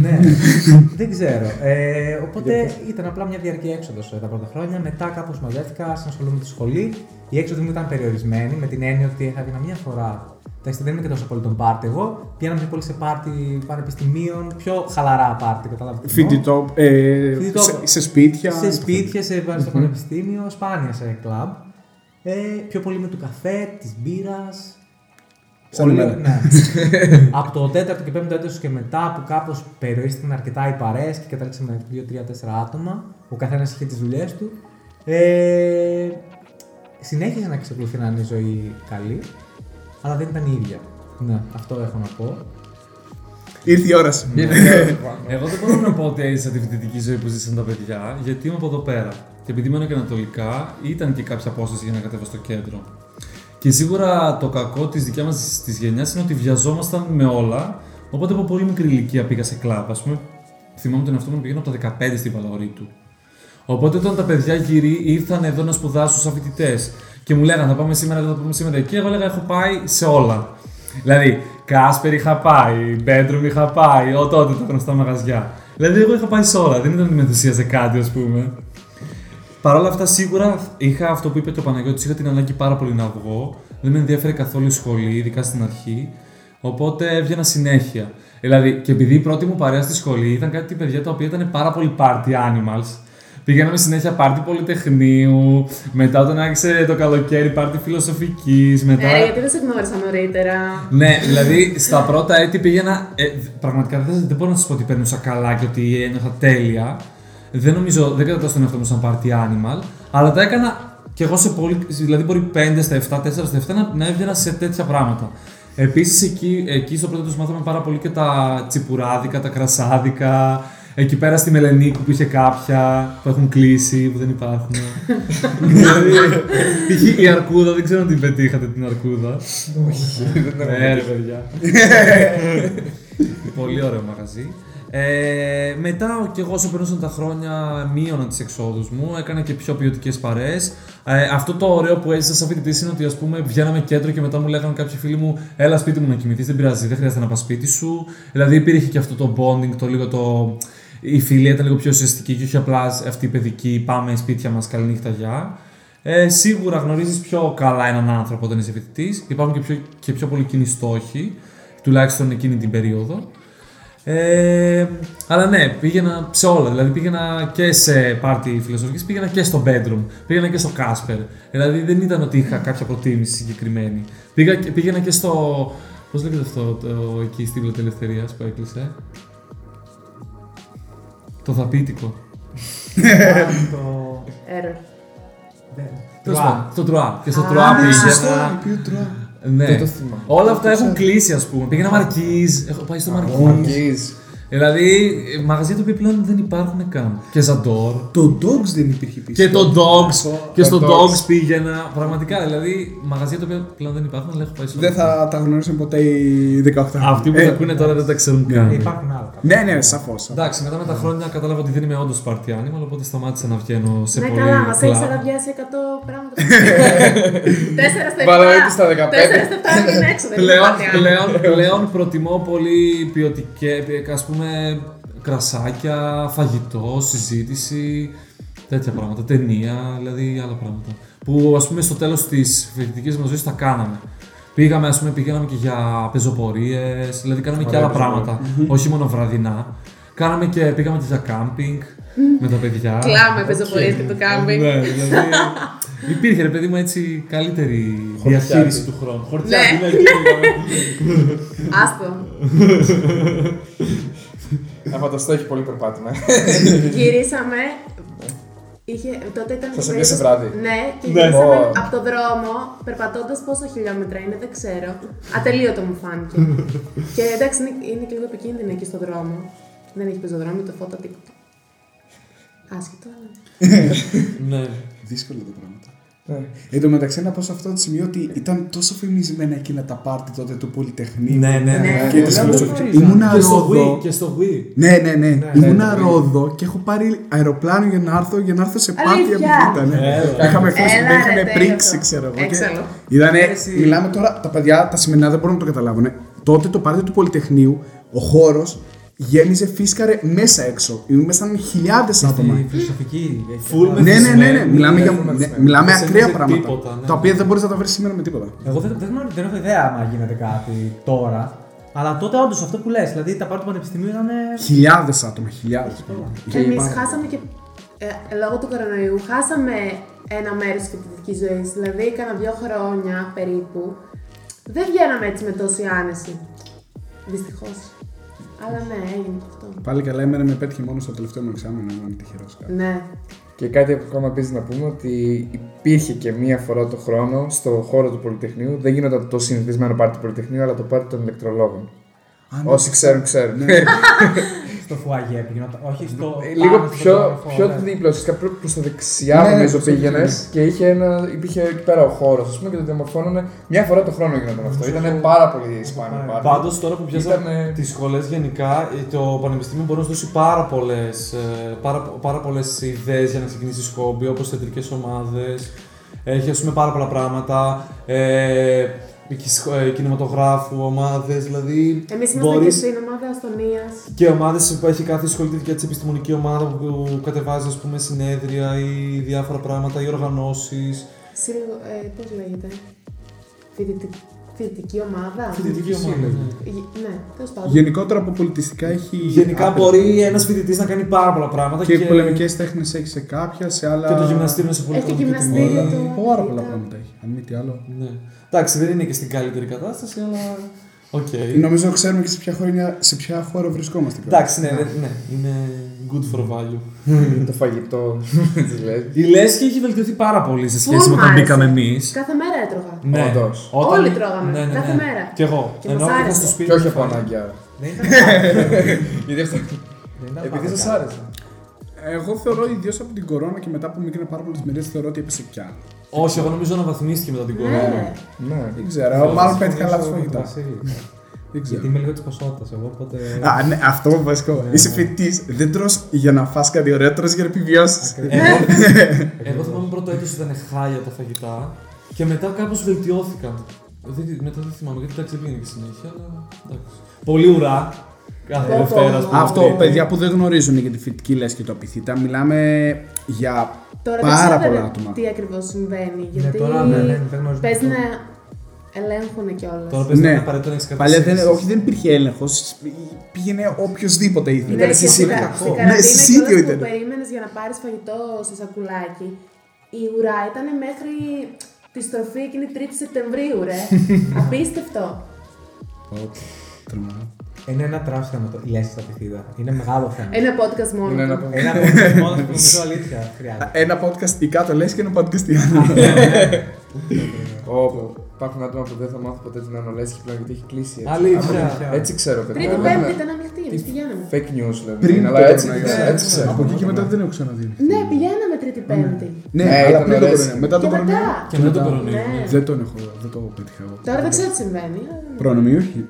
ναι, δεν ξέρω. Ε, οπότε ήταν απλά μια διαρκή έξοδος τα πρώτα χρόνια. Μετά κάπως μαζεύτηκα, συνασχολούμαι με τη σχολή. Η έξοδο μου ήταν περιορισμένη με την έννοια ότι θα έβγαινα μια φορά. Εντάξει, δεν είμαι και τόσο πολύ τον πάρτι εγώ. Πήγαινα πιο πολύ σε πάρτι πανεπιστημίων, πιο χαλαρά πάρτι, καταλάβετε. τι εννοώ. Φοιτητό. ε, Φοιτητό. σε- Σε σπίτια. Σε σπίτια, σε, στο πανεπιστήμιο, σπάνια σε κλαμπ. Ε, πιο πολύ με του καφέ, της μπύρας. Σαν εμένα. Ναι. από το τέταρτο και πέμπτο έτος και μετά που κάπως περιορίστηκαν αρκετά οι παρέες και κατάληξαμε με 2-3-4 άτομα, ο καθένας είχε τις δουλειές του, ε, συνέχισε να εξακολουθεί να είναι η ζωή καλή, αλλά δεν ήταν η ίδια. Ναι, αυτό έχω να πω. Ήρθε η ώρα σου. Εγώ δεν μπορώ να πω ότι έζησα τη φοιτητική ζωή που ζήσαν τα παιδιά, γιατί είμαι από εδώ πέρα. Και επειδή μένω και ανατολικά, ήταν και κάποια απόσταση για να κατέβω στο κέντρο. Και σίγουρα το κακό της δικιάς μας της γενιάς είναι ότι βιαζόμασταν με όλα. Οπότε από πολύ μικρή ηλικία πήγα σε κλαμπ. Α πούμε, θυμάμαι τον εαυτό μου να πηγαίνω από τα 15 στην Παλαγορή Οπότε όταν τα παιδιά γυρί ήρθαν εδώ να σπουδάσουν σαν φοιτητές και μου λέγανε θα πάμε σήμερα εδώ, θα πάμε σήμερα εκεί, εγώ έλεγα έχω πάει σε όλα. Δηλαδή, Κάσπερ είχα πάει, Μπέντρουμ είχα πάει, ο τότε τα γνωστά μαγαζιά. Δηλαδή, εγώ είχα πάει σε όλα, δεν ήταν ότι με ενθουσίαζε κάτι, ας πούμε. Παρ' όλα αυτά, σίγουρα είχα αυτό που είπε και ο Παναγιώτης, είχα την ανάγκη πάρα πολύ να βγω. Δεν με ενδιαφέρει καθόλου η σχολή, ειδικά στην αρχή. Οπότε έβγαινα συνέχεια. Δηλαδή, και επειδή η πρώτη μου παρέα στη σχολή ήταν κάτι παιδιά τα οποία ήταν πάρα πολύ party animals. Πηγαίναμε συνέχεια πάρτι πολυτεχνείου, μετά όταν άρχισε το καλοκαίρι πάρτι φιλοσοφικής, μετά. Ε, γιατί δεν σε γνώρισα νωρίτερα; Ναι, δηλαδή στα πρώτα έτη πήγαινα. Ε, πραγματικά δεν, δεν μπορώ να σας πω ότι παίρνουσα καλά και ότι ένιωθα τέλεια. Δεν νομίζω, δεν κατατάσσω τον εαυτό μου σαν party animal, αλλά τα έκανα και εγώ σε πολύ. Δηλαδή, μπορεί 5 στα 7, 4 στα 7 να, να έβγαινα σε τέτοια πράγματα. Επίσης, εκεί, εκεί στο πρώτο τους μάθαμε πάρα πολύ και τα τσιπουράδικα, τα κρασάδικα. Εκεί πέρα στη Μελενίκου που είχε κάποια που έχουν κλείσει, που δεν υπάρχουν. δηλαδή, π.χ. η Αρκούδα, δεν ξέρω αν την πετύχατε την Αρκούδα. Όχι, δεν την έχω Ναι, ρε παιδιά. Πολύ ωραίο μαγαζί. Ε, μετά και εγώ όσο περνούσαν τα χρόνια μείωνα τις εξόδους μου, έκανα και πιο ποιοτικές παρέες. Ε, αυτό το ωραίο που έζησα σαν φοιτητής είναι ότι ας πούμε βγαίναμε κέντρο και μετά μου λέγανε κάποιοι φίλοι μου έλα σπίτι μου να κοιμηθείς, δεν πειράζει, δεν χρειάζεται να πας σπίτι σου. Δηλαδή υπήρχε και αυτό το bonding, το λίγο το... Η φιλία ήταν λίγο πιο ουσιαστική και όχι απλά αυτή η παιδική πάμε σπίτια μας, καληνύχτα, γεια. Ε, σίγουρα γνωρίζεις πιο καλά έναν άνθρωπο όταν είσαι φοιτητής. Υπάρχουν και πιο, και πιο πολύ κοινοί στόχοι, τουλάχιστον εκείνη την περίοδο. Ε, αλλά ναι, πήγαινα σε όλα. Δηλαδή πήγαινα και σε πάρτι φιλοσοφικής, πήγαινα και στο bedroom, πήγαινα και στο Casper. Δηλαδή δεν ήταν ότι είχα κάποια προτίμηση συγκεκριμένη. Πήγα, και- πήγαινα και στο. Πώς λέγεται αυτό το, εκεί στη Ελευθερία που έκλεισε; Το θαπίτικο. το. Error. δεν- Τέλος Τρουά. πάντων, Στο Τρουά. Και στο Α, Τρουά ναι, Σωστό, πήγαινα. ποιο τρώω. Ναι. Δεν το θυμάμαι. Όλα αυτά έχουν κλείσει, ας πούμε. Πήγαινα Μαρκίζ, έχω πάει στο Μαρκίζ. Μαρκίζ. Δηλαδή, μαγαζιά τα οποία πλέον δεν υπάρχουν καν. Και Ζαντόρ. Το Dogs δεν υπήρχε πίσω. Και το Dogs. Και Το στο Dogs. Dogs πήγαινα. Πραγματικά, δηλαδή, μαγαζιά τα οποία πλέον δεν υπάρχουν, αλλά έχω πάει στο Δεν θα τα γνωρίσουν ποτέ οι 18 Αυτοί που Ε, τα ακούνε τώρα δεν τα ξέρουν Ε, καν. Υπάρχουν άλλα. κάποια. Ναι, ναι, σαφώς. Εντάξει, μετά με τα χρόνια κατάλαβα ότι δεν είμαι όντως party animal, οπότε σταμάτησα να βγαίνω σε ναι, πολύ καλά, μα έχει κλαμπ. αραδιάσει 100 πράγματα. Τέσσερα στα 7. Βάλαμε στα 15. Τέσσερα στα 7 είναι έξω. δεν είναι Πλέον, κάτι άλλο. πλέον, πλέον προτιμώ πολύ ποιοτικέ, ας πούμε, κρασάκια, φαγητό, συζήτηση, τέτοια πράγματα, ταινία, δηλαδή άλλα πράγματα. Που ας πούμε στο τέλος της φοιτητικής μας ζωής τα κάναμε. Πήγαμε, ας πούμε, πηγαίναμε και για πεζοπορίες, δηλαδή κάναμε και άλλα πράγματα, όχι μόνο βραδινά. Κάναμε και, πήγαμε και για κάμπινγκ με τα παιδιά. Κλάμε πεζοπορίες και το κάμπινγκ. Ναι, δηλαδή υπήρχε ρε παιδί μου έτσι καλύτερη διαχείριση του χρόνου. Χορτιάτι, Ναι. ναι, εκεί πήγαμε. Άστο. Να φανταστώ έχει πολύ περπάτημα. Γυρίσαμε. Είχε, τότε ήταν. Σας η έπιασε περίοδος- βράδυ. Ναι, και Ναι. γυρίσαμε Ω. από το δρόμο, περπατώντας πόσο χιλιόμετρα είναι, δεν ξέρω. Ατελείωτο μου φάνηκε. και εντάξει, είναι, είναι και λίγο επικίνδυνο εκεί στο δρόμο. Δεν έχει πεζοδρόμιο, το φώτα τίποτα. Άσχετο, αλλά. Ναι. Δύσκολα τα πράγματα. Ναι. Εν τω μεταξύ, να πω σε αυτό το σημείο ότι ήταν τόσο φημισμένα εκείνα τα πάρτι τότε του Πολυτεχνείου. Ναι, ναι, ναι. Ναι. Και της Ναι, φιλοσοφικής. ναι, ναι. Ήμουνα Και στο Ρόδο. Wii, και στο Wii. Ναι, ναι, ναι. ναι, Ήμουνα ναι. Ρόδο και έχω πάρει αεροπλάνο για να έρθω, για να έρθω σε πάρτι Αλήθεια; από β' ναι. Έλα. Είχαμε φέρει, Έλα, με ρε, είχαν τέλειο πρίξεις, αυτό. ξέρω εγώ. και Έξαλλο. Ήτανε, Εσύ. μιλάμε τώρα, τα παιδιά, τα σημερινά δεν μπορούν να το καταλάβουν. Τότε το πάρτι του Πολυτεχνείου, ο χώρος γέμιζε φίσκαρε μέσα έξω. Ήμασταν χιλιάδες άτομα. Στη φιλοσοφική. έχει Full πολλά. με- Ναι, ναι, ναι, ναι. μεθυσμένοι, Μιλάμε, για, έχουμε ναι, μεθυσμένοι. μιλάμε Δεν σε ακραία νοιάζει πράγματα. τίποτα, ναι. Τα οποία δεν μπορεί να τα βρεις σήμερα με τίποτα. Εγώ δεν, δεν, γνωρίζω, δεν έχω ιδέα άμα γίνεται κάτι τώρα. Αλλά τότε όντως αυτό που λες, δηλαδή τα πάρτι του πανεπιστημίου ήταν. Χιλιάδες άτομα, χιλιάδες. Εμείς χάσαμε και. Ε, λόγω του κορονοϊού, χάσαμε ένα μέρος της φοιτητικής ζωής. Δηλαδή, κάνα δύο χρόνια περίπου. Δεν βγαίναμε έτσι με τόση άνεση. Δυστυχώς. Αλλά ναι, έγινε και αυτό. Πάλι καλά, εμένα με πέτυχε μόνο στο τελευταίο μου εξάμεινο, να είμαι τυχερός κάτι. Ναι. Και κάτι ακόμα επίσης να πούμε ότι υπήρχε και μία φορά το χρόνο στο χώρο του Πολυτεχνείου. Δεν γινόταν το συνηθισμένο πάρτι του Πολυτεχνείου, αλλά το πάρτι των ηλεκτρολόγων. Α, ναι. Όσοι ξέρουν, ξέρουν. Ναι. Στο φουαγέ πήγαινα. Όχι στο. Ε, Λίγο πάνω στο πιο, τηλέφωνο, πιο ναι. δίπλα, ουσιαστικά προ τα δεξιά Ναι, νομίζω προς τα πήγαινες δεξιά. και είχε ένα, υπήρχε εκεί πέρα ο χώρος, ας πούμε, και το διαμορφώνανε. Μια φορά το χρόνο γινόταν αυτό. Ήταν πάρα πολύ σπάνιο Πάρα. πάρτι. Πάντως τώρα που πιάσαμε Ήτανε- τις σχολές γενικά, ε, το Πανεπιστήμιο μπορεί να σου δώσει πάρα πολλές πάρα, πάρα πολλές ιδέες για να ξεκινήσεις χόμπι, όπως θεατρικές ομάδες. Έχει ας πούμε πάρα πολλά πράγματα. Ε, εκεί σχο- ε, κινηματογράφου, ομάδες, δηλαδή. Εμείς είμαστε μπορείς- και στην ομάδα Αστονία. Και ομάδες που έχει κάθε ασχολείται και έτσι επιστημονική ομάδα που κατεβάζει ας πούμε, συνέδρια ή διάφορα πράγματα ή οργανώσεις. Σύλλογο. Ε, Πώς λέγεται; Φοιτητική, φοιτητική ομάδα. Φοιτητική ομάδα. ναι. Γε- Ναι, τέλος πάντων. Γενικότερα από πολιτιστικά έχει. Γενικά άπειρα. μπορεί ένας φοιτητής να κάνει πάρα πολλά πράγματα Και, πολεμικές τέχνες έχει σε κάποια, σε άλλα. και το γυμναστήριο είναι σε πολύ Έχει και οικονομική γυμναστήριο τιμή. του. Πάρα πολλά Ήταν. πράγματα έχει. Αν μη τι άλλο. Ναι. Εντάξει, δεν είναι και στην καλύτερη κατάσταση, αλλά. Οκ. Νομίζω ξέρουμε και σε ποια, χρόνια, σε ποια χώρα βρισκόμαστε. Εντάξει, ναι, ναι, ναι, είναι good for value. το φαγητό τη λέει. Η Λέσχη έχει βελτιωθεί πάρα πολύ σε σχέση Φουλ με μ' όταν άρεσε. μπήκαμε εμείς. Κάθε μέρα έτρωγα. Ναι, Όντως. Όλοι τρώγαμε, κάθε μέρα. Κι εγώ. Και Ενώ μας ήρθα άρεσε. στο σπίτι. Και όχι μου από φάνηκε. ανάγκη άρα. Δεν ήταν Γιατί αυτό. δεν ήταν Επειδή πάρα σας καλά. άρεσε. Εγώ θεωρώ ιδίως από την κορώνα και μετά που μείνανε πάρα πολλές μέρες θεωρώ ότι έπεσε κι άλλο. Όχι, εγώ νομίζω αναβαθμίστηκε μετά την κορώνα. Ναι. Ναι. Δεν ξέρω, μάλλον πέτυχα λάθος φαγητά. Δεν ξέρω. Γιατί είμαι λίγο της ποσότητα εγώ, οπότε. Α, ναι, αυτό είναι βασικό. Είσαι φοιτητής. Δεν τρως για να φας κάτι ωραίο, τρως για να επιβιώσεις. Εγώ, εγώ θυμάμαι πρώτο έτος ήταν χάλια τα φαγητά και μετά κάπως βελτιώθηκαν. Δεν, μετά δεν θυμάμαι γιατί εντάξει δεν πήγαινε και συνέχεια, αλλά εντάξει. Πολύ ουρά. Κάθε Πω, πω. Δευτέρα. ας πούμε. Αυτό, παιδιά που δεν γνωρίζουν για τη φοιτητική λέσχη και το απειθήτα, μιλάμε για Τώρα δεν πάρα ξέρω πολλά άτομα. τι ακριβώς συμβαίνει. Ναι, Γιατί τώρα ναι, ναι, δεν γνωρίζουμε παίζει αυτό. να ελέγχουν κιόλας. Τώρα παίζει να Ναι. είναι απαραίτητο να έχεις κάτι Παλιά δεν, σχέσεις. όχι, δεν υπήρχε έλεγχος. Πήγαινε οποιοδήποτε ήθελε. Ναι, Ήταν και στη στην Σίτιο. κα- στην Ναι, καραντίνα στη Σίτιο κιόλας ήταν. που περίμενες για να πάρεις φαγητό σε σακουλάκι, η ουρά ήταν μέχρι τη στροφή εκείνη 3η Σεπτεμβρίου, ρε. Απίστευτο. Τρομερό. Είναι ένα τεράστιο θέμα το η λέξη στα πυθίδα. Είναι μεγάλο θέμα. Ένα podcast μόνο. Είναι ένα του. Ένα podcast μόνο που νομίζω αλήθεια χρειάζεται. Ένα podcast η κάτω λες και ένα podcast η άνω. Όπου υπάρχουν άτομα που δεν θα μάθουν ποτέ την αναλέσχη πλέον γιατί έχει κλείσει. έτσι. Αλήθεια. Έτσι ξέρω, παιδιά. Τρίτη Δεν Πέμπτη είναι ήταν ανοιχτή, εμείς πηγαίναμε. Fake news λέμε. Πριν αλλά το έτσι, κορονοϊό. έτσι ξέρω. Από εκεί και μετά δεν έχω ξαναδεί. Ναι, πηγαίναμε Τρίτη Πέμπτη. Ναι, Ε, αλλά ήταν πριν το ωραίες. κορονοϊό. Μετά το Και κορονοϊό. μετά. Και μετά τον κορονοϊό. Ναι. ναι. Δεν τον έχω, δεν το πέτυχα εγώ. Τώρα δεν ξέρω τι συμβαίνει. αλλά- Προνομίο, όχι.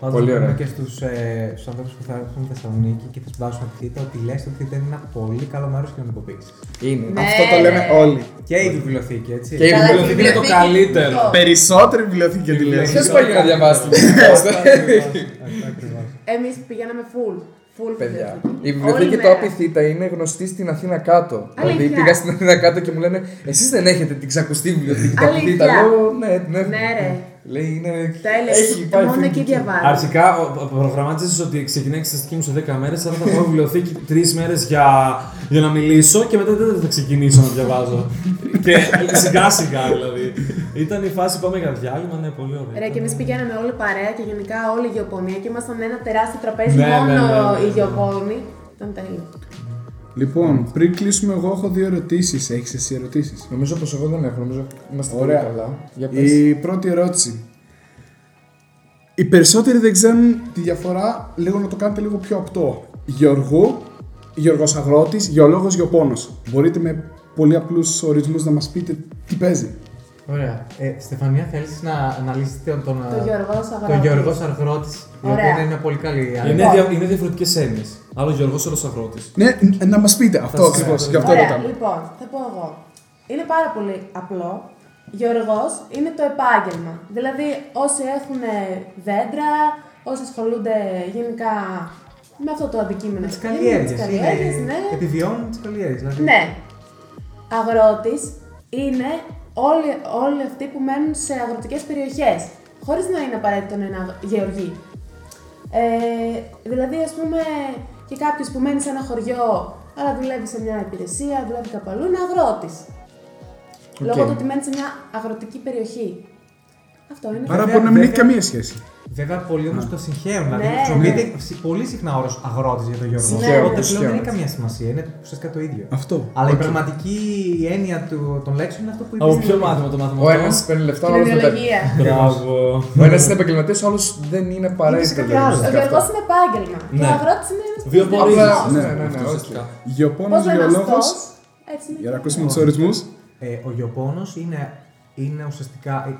Πάντως Πολύ να πούμε ωραία. και στους ε, στους ανθρώπους που θα έρθουν στη Θεσσαλονίκη και θα σπουδάσουν από τη ότι λες ότι δεν είναι ένα πολύ καλό μέρος κοινωνικοποίηση. Είναι. Ναι. Αυτό το λέμε όλοι. Και η βιβλιοθήκη, έτσι. Και η Καλά, βιβλιοθήκη είναι το βιβλιοθήκη καλύτερο. αυτό. Περισσότερη βιβλιοθήκη για τη λέσχη. Ποιο πάει για να διαβάσει την Εμείς πηγαίναμε full. Full Παιδιά, βιβλιοθήκη. η βιβλιοθήκη Όλη του μέρα. Απιθύτα είναι γνωστή στην Αθήνα κάτω. Δηλαδή Αλήθεια. πήγα στην Αθήνα κάτω και μου λένε Εσείς δεν έχετε την ξακουστή βιβλιοθήκη του Αλήθεια. Απιθύτα. Λέω ναι, την έχουμε. Ναι, ρε. Λέει είναι. Τέλο. Έχει πάει Μόνο φίλη εκεί εκεί. διαβάζω. Αρχικά ο- προγραμμάτιζε ότι ξεκινάει η εξεταστική μου σε 10 μέρες, άρα θα πάω βιβλιοθήκη 3 μέρες για, για να μιλήσω και μετά δεν θα ξεκινήσω να διαβάζω. και σιγά σιγά δηλαδή. Ήταν η φάση πάμε για διάλειμμα, ναι, πολύ ωραία. Ρε, και εμείς πηγαίναμε όλοι παρέα και γενικά όλη η γεωπονία και ήμασταν ένα τεράστιο τραπέζι Ναι, ναι, μόνο ναι, ναι, οι ναι. γεωπόνοι. Ήταν τέλειο. Λοιπόν, πριν κλείσουμε, εγώ έχω δύο ερωτήσεις. Έχεις εσύ ερωτήσεις; Νομίζω πως εγώ δεν έχω. Νομίζω είμαστε Ωραία. πολύ καλά. Για πες. Η πρώτη ερώτηση. Οι περισσότεροι δεν ξέρουν τη διαφορά, λίγο να το κάνετε λίγο πιο απτό. Γεωργού, Γιώργος Αγρότης, Γεωλόγος, Γεωπόνος. Μπορείτε με πολύ απλούς ορισμούς να μας πείτε τι παίζει. Ωραία. Ε, Στεφανία, θέλεις να αναλύσετε τον, τον, Το Γιώργος τον Αγρότης. Γιώργος Αγρότη, η οποία Ωραία. είναι μια πολύ καλή. Είναι, δια, είναι διαφορετικές έννοιες. Άλλο Γιώργος, άλλο Αγρότη. Ναι, ν- να μας πείτε αυτό σας ακριβώς, πω. γι' αυτό Ωραία, ρωτάμε. λοιπόν, θα πω εγώ. Είναι πάρα πολύ απλό. Γεωργός είναι το επάγγελμα. Δηλαδή, όσοι έχουν δέντρα, όσοι ασχολούνται γενικά με αυτό το αντικείμενο. Τις καλλιέργειες. Τις καλλιέργειες, ναι. Επιβιώνουν τις καλλιέργειες. Δηλαδή. Ναι. Αγρότης είναι όλοι, όλοι αυτοί που μένουν σε αγροτικές περιοχές, χωρίς να είναι απαραίτητο να είναι αγ- γεωργοί. Ε, δηλαδή, ας πούμε, και κάποιος που μένει σε ένα χωριό, αλλά δουλεύει σε μια υπηρεσία, δουλεύει κάπου αλλού, είναι αγρότης. Λόγω του ότι μένει σε μια αγροτική περιοχή. Αυτό είναι Άρα μπορεί να μην έχει καμία σχέση. Βέβαια, πολλοί όμως το συγχαίρουν. Δηλαδή, ναι. χρησιμοποιείται ναι. πολύ συχνά όρος αγρότης για τον Γιώργο. Ναι, Οπότε πλέον δεν έχει καμία σημασία. Είναι ουσιαστικά το ίδιο. Αυτό. Αλλά okay. η πραγματική έννοια του, των λέξεων είναι αυτό που είπες. Από ποιο μάθημα το μάθημα. Ο ένας παίρνει λεφτά, ο άλλος δεν Ο ένας είναι επαγγελματίας, ο άλλος δεν είναι απαραίτητο. Ο Γιώργο είναι επάγγελμα. Ο ναι. αγρότης είναι ένας. Βιοπόνο. Γεωπόνος, βιολόγο Για να ακούσουμε τους ορισμού. Ε, ο γεωπόνος είναι ουσιαστικά ε,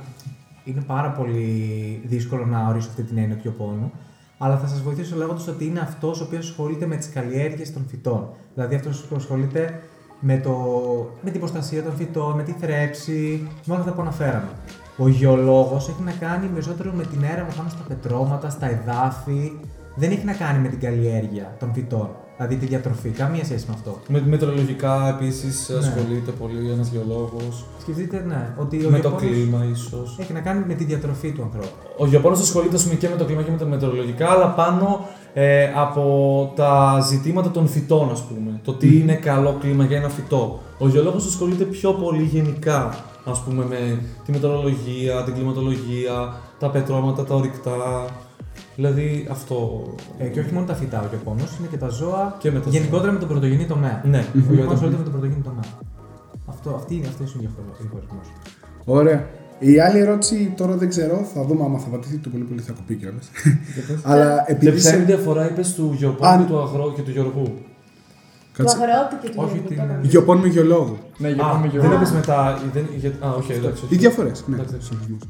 ε, Είναι πάρα πολύ δύσκολο να ορίσω αυτή την έννοια του γεωπόνου. Αλλά θα σας βοηθήσω λέγοντας ότι είναι αυτός ο οποίος ασχολείται με τις καλλιέργειες των φυτών. Δηλαδή αυτός που ασχολείται με, το, με την προστασία των φυτών, με τη θρέψη, με όλα αυτά που αναφέραμε. Ο γεωλόγος έχει να κάνει περισσότερο με την έρευνα πάνω στα πετρώματα, στα εδάφη. Δεν έχει να κάνει με την καλλιέργεια των φυτών. Δηλαδή τη διατροφή. Καμία σχέση με αυτό. Με μετρολογικά επίσης Ναι. ασχολείται πολύ ένας γεωλόγος. Σκεφτείτε, ναι, ότι ο Με το Ιαπώνος κλίμα, ίσως. Έχει να κάνει με τη διατροφή του ανθρώπου. Ο Ιαπώνος ασχολείται ας πούμε, και με το κλίμα και με τα μετεωρολογικά, αλλά πάνω ε, από τα ζητήματα των φυτών, ας πούμε. Το τι είναι καλό κλίμα για ένα φυτό. Ο γεωλόγος ασχολείται πιο πολύ γενικά, ας πούμε, με τη μετεωρολογία, την κλιματολογία, τα πετρώματα, τα ορυκτά. Δηλαδή αυτό. Ε, και όχι μόνο τα φυτά ο Ιαπώνο, είναι και τα ζώα. Και με τα γενικότερα με τον πρωτογενή τομέα. Ναι. Ο Ιαπώνο ασχολείται με τον πρωτογενή τομέα. Αυτό, αυτή είναι αυτός είναι ο διαχωρισμό. Ωραία. Η άλλη ερώτηση τώρα δεν ξέρω, θα δούμε άμα θα πατηθεί το πολύ πολύ θα κοπεί κιόλας. Αλλά Και επειδή. ποια είναι η Σε... διαφορά, είπες, του γεωπόνου, Αν- του αγρό και του γεωργού. Του Κάτσε. αγρότη και του Όχι γεωργού, την- το έκανα. Γεωπών με γεωλόγο. Ναι, Α, γιατί δεν έπες μετά. Δεν, για, α, όχι, εντάξει. Οι όχι. διαφορές. Ναι, Εντάξει. στους ορισμούς.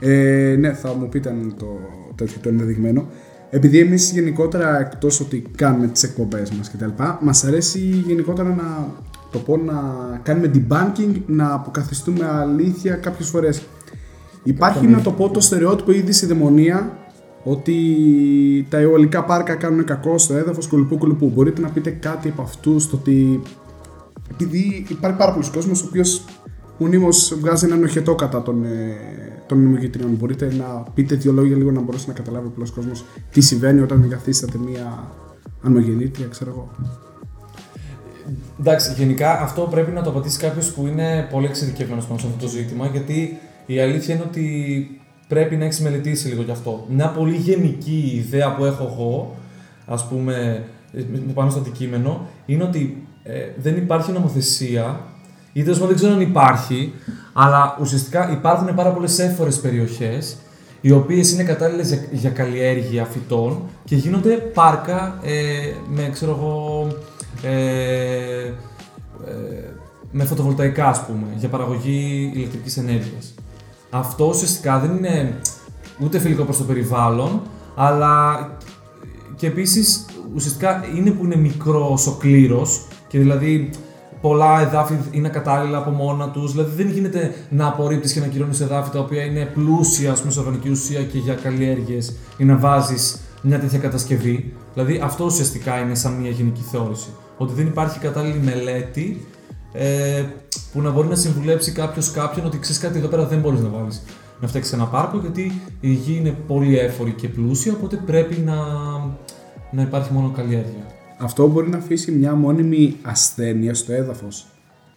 Ε, ναι, θα μου πείτε αν το τέτοιο το ενδεδειγμένο. Επειδή εμείς γενικότερα εκτός ότι κάνουμε τις εκπομπές μας κτλ., μας αρέσει γενικότερα να το πω να κάνουμε debunking, να αποκαθιστούμε αλήθεια κάποιες φορές. Υπάρχει να το πω το στερεότυπο ήδη στη δαιμονία ότι τα αιωλικά πάρκα κάνουν κακό στο έδαφος κολυπού κολυπού. Μπορείτε να πείτε κάτι από αυτού, το ότι επειδή υπάρχει πάρα πολλοί κόσμος ο οποίος μονίμως βγάζει ένα νοχετό κατά των, ε, των νομογητριών. Μπορείτε να πείτε δύο λόγια λίγο να μπορέσει να καταλάβει ο απλός κόσμος τι συμβαίνει όταν εγκαθίσταται μία ανομογεννήτρια, ξέρω εγώ. Εντάξει, γενικά αυτό πρέπει να το απαντήσει κάποιος που είναι πολύ εξειδικευμένος πάνω σε αυτό το ζήτημα, γιατί η αλήθεια είναι ότι πρέπει να έχεις μελετήσει λίγο γι' αυτό. Μια πολύ γενική ιδέα που έχω εγώ, ας πούμε, ε, πάνω στο αντικείμενο, είναι ότι ε, δεν υπάρχει νομοθεσία, ή τέλο πάντων δεν ξέρω αν υπάρχει, αλλά ουσιαστικά υπάρχουν πάρα πολλές έφορες περιοχές οι οποίες είναι κατάλληλες για, για καλλιέργεια φυτών και γίνονται πάρκα ε, με, ξέρω εγώ, ε, ε, με φωτοβολταϊκά, ας πούμε, για παραγωγή ηλεκτρικής ενέργειας. Αυτό ουσιαστικά δεν είναι ούτε φιλικό προς το περιβάλλον, αλλά και επίσης ουσιαστικά είναι που είναι μικρός ο κλήρος και δηλαδή πολλά εδάφη είναι κατάλληλα από μόνα τους. Δηλαδή δεν γίνεται να απορρίπτεις και να κυρώνεις εδάφη τα οποία είναι πλούσια ας πούμε, σε οργανική ουσία και για καλλιέργειες ή να βάζεις μια τέτοια κατασκευή. Δηλαδή αυτό ουσιαστικά είναι σαν μια γενική θεώρηση. Ότι δεν υπάρχει κατάλληλη μελέτη ε, που να μπορεί να συμβουλέψει κάποιος κάποιον ότι ξέρεις κάτι εδώ πέρα δεν μπορείς να βάλεις. Να φτιάξεις ένα πάρκο γιατί η γη είναι πολύ έφορη και πλούσια, οπότε πρέπει να, να υπάρχει μόνο καλλιέργεια. Αυτό μπορεί να αφήσει μια μόνιμη ασθένεια στο έδαφος.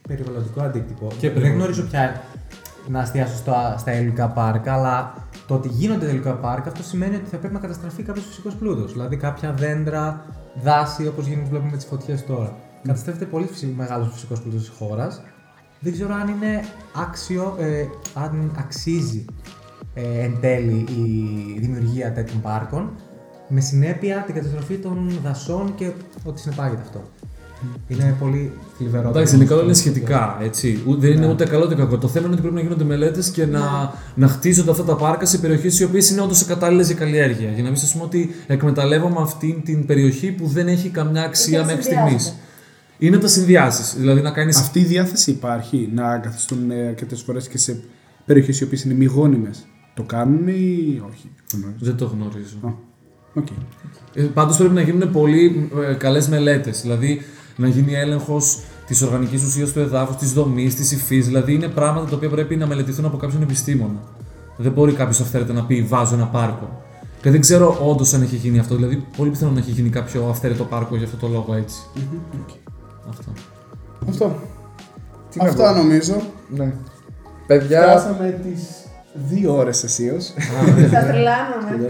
Περιβαλλοντικό αντίκτυπο. Και δεν περιβαλλον- γνωρίζω πια να εστιάσω στα, στα ελληνικά πάρκα, αλλά το ότι γίνονται ελληνικά πάρκα αυτό σημαίνει ότι θα πρέπει να καταστραφεί κάποιος φυσικός πλούτος. Δηλαδή κάποια δέντρα, δάση, όπως βλέπουμε με τις φωτιές τώρα. Καταστρέφεται πολύ μεγάλος φυσικός πλούτος της χώρας. Δεν ξέρω αν είναι άξιο, ε, αν αξίζει ε, εν τέλει η δημιουργία τέτοιων πάρκων, με συνέπεια την καταστροφή των δασών και ό,τι συνεπάγεται αυτό. Είναι πολύ θλιβερό. Εντάξει, το είναι καλό, είναι στο- σχετικά. Έτσι. Ου- Δεν είναι Ναι. ούτε καλό ούτε κακό. Το θέμα είναι ότι πρέπει να γίνονται μελέτες και να, να χτίζονται αυτά τα πάρκα σε περιοχές οι οποίες είναι όντως κατάλληλες για καλλιέργεια. Για να μην σας πούμε ότι εκμεταλλεύομαι αυτή την περιοχή που δεν έχει καμιά αξία τα μέχρι στιγμής. συνδυάζεται. Είναι τα συνδυάσεις. Δηλαδή να κάνει. Αυτή η διάθεση υπάρχει να καθιστούν αρκετές φορές και σε περιοχές οι οποίες είναι μη γόνιμες. Το κάνουν ή όχι; δεν γνωρίζω. Δεν το γνωρίζω. Α, Οκ. Ε, Πάντως πρέπει να γίνουν πολύ ε, καλές μελέτες. Δηλαδή να γίνει έλεγχος της οργανικής ουσίας του εδάφους, της δομής, της υφής. Δηλαδή είναι πράγματα τα οποία πρέπει να μελετηθούν από κάποιον επιστήμονα. Δεν μπορεί κάποιος αυθαίρετα να πει Βάζω ένα πάρκο. Και δεν ξέρω όντως αν έχει γίνει αυτό. Δηλαδή, πολύ πιθανό να έχει γίνει κάποιο αυθαίρετο πάρκο για αυτό το λόγο έτσι. Αυτό. Αυτό. Τι να Αυτά πω. νομίζω. Ναι. Παιδιά, Φτάσαμε τις δύο ώρες αισίω. Θα τρελάνομαι.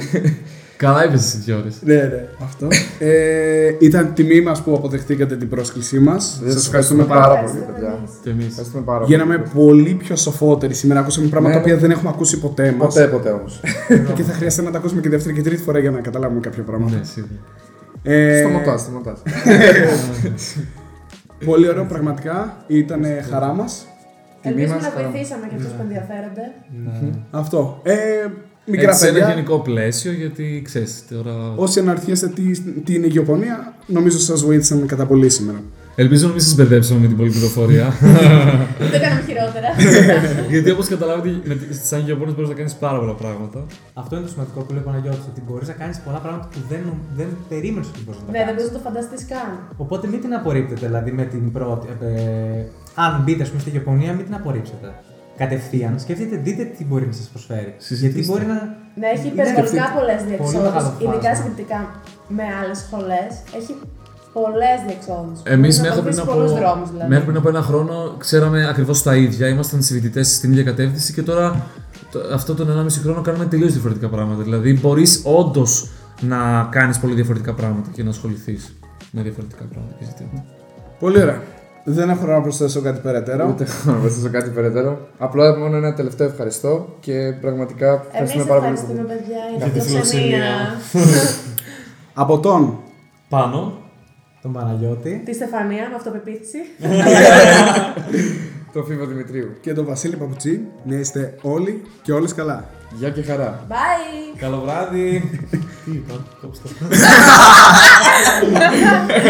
Καλά είπες εσύ δύο ώρε. ναι, ναι. Αυτό. Ε, ήταν τιμή μας που αποδεχτήκατε την πρόσκλησή μας. Σας σας ευχαριστούμε πάρα πάρα πολύ. πολύ, Ευχαριστούμε παιδιά. εμείς. Και εμείς. Ευχαριστούμε πάρα πολύ. Γίναμε πολύ πιο σοφότεροι σήμερα. Ακούσαμε πράγματα Ναι. τα οποία δεν έχουμε ακούσει ποτέ μας. Ποτέ, ποτέ όμως. και θα χρειαστεί να τα ακούσουμε και δεύτερη και τρίτη φορά για να καταλάβουμε κάποια πράγματα. Ναι, σίγουρα. Ε, Σταματά, σταματά. Πολύ ωραίο, πραγματικά. Ήταν χαρά μας. Ελπίζουμε μας, να χαρά. βοηθήσαμε και αυτούς που ενδιαφέρονται. Αυτό. Ε, μικρά Έτσι, σε ένα παιδιά. γενικό πλαίσιο, γιατί ξέρεις τώρα. Όσοι αναρωτιέστε τι, τι είναι η γεωπονία, νομίζω σας βοήθησαν κατά πολύ σήμερα. Ελπίζω να μην σας μπερδέψαμε με την πολλή πληροφορία. Δεν κάναμε χειρότερα. Γιατί όπως καταλάβετε, με τη- στις αγγιοπόνες μπορείς να κάνεις πάρα πολλά πράγματα. Αυτό είναι το σημαντικό που λέει ο Παναγιώτης, ότι μπορείς να κάνεις πολλά πράγματα που δεν, δεν περίμενες ότι μπορείς να τα Ναι, δεν κάνεις. μπορεί να το φανταστείς καν. Οπότε μην την απορρίπτετε, δηλαδή με την πρώτη. Ε, αν μπείτε, ας πούμε, στη Ιαπωνία, μην την απορρίψετε. Κατευθείαν σκεφτείτε, δείτε τι μπορεί να σας προσφέρει. Συζητήστε. Γιατί μπορεί να. Ναι, έχει Είναι υπερβολικά πολλές πολύ διεξόδους. μεγάλο Ειδικά φάσμα. συγκριτικά με άλλες σχολές. Έχει πολλές διεξόδους. Εμείς μέχρι πριν, από... πολλούς δρόμους δηλαδή. μέχρι πριν από ένα χρόνο ξέραμε ακριβώς τα ίδια. Ήμασταν συμφοιτητέ στην ίδια κατεύθυνση και τώρα το- αυτό τον 1,5 χρόνο κάνουμε τελείως διαφορετικά πράγματα. Δηλαδή μπορείς όντως να κάνεις πολύ διαφορετικά πράγματα και να ασχοληθείς με διαφορετικά πράγματα και ζητήματα. Πολύ ωραία. Δεν έχω να προσθέσω κάτι περαιτέρω. Ούτε έχω να προσθέσω κάτι περαιτέρω. Απλά μόνο ένα τελευταίο ευχαριστώ και πραγματικά Εμείς ευχαριστούμε πάρα πολύ. ευχαριστούμε, παιδιά, Για για τη τη φιλοξενία. φιλοξενία. Από τον Πάνω. Τον Παναγιώτη. Τη Στεφανία με αυτοπεποίθηση. Το Φίβο Δημητρίου. και τον Βασίλη Παπουτσί να είστε όλοι και όλες καλά. Γεια και χαρά. Bye! Καλό βράδυ. Τι είπα, κόψτε το.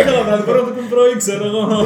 Καλό βράδυ, πρώτο που πρωί, ξέρω εγώ.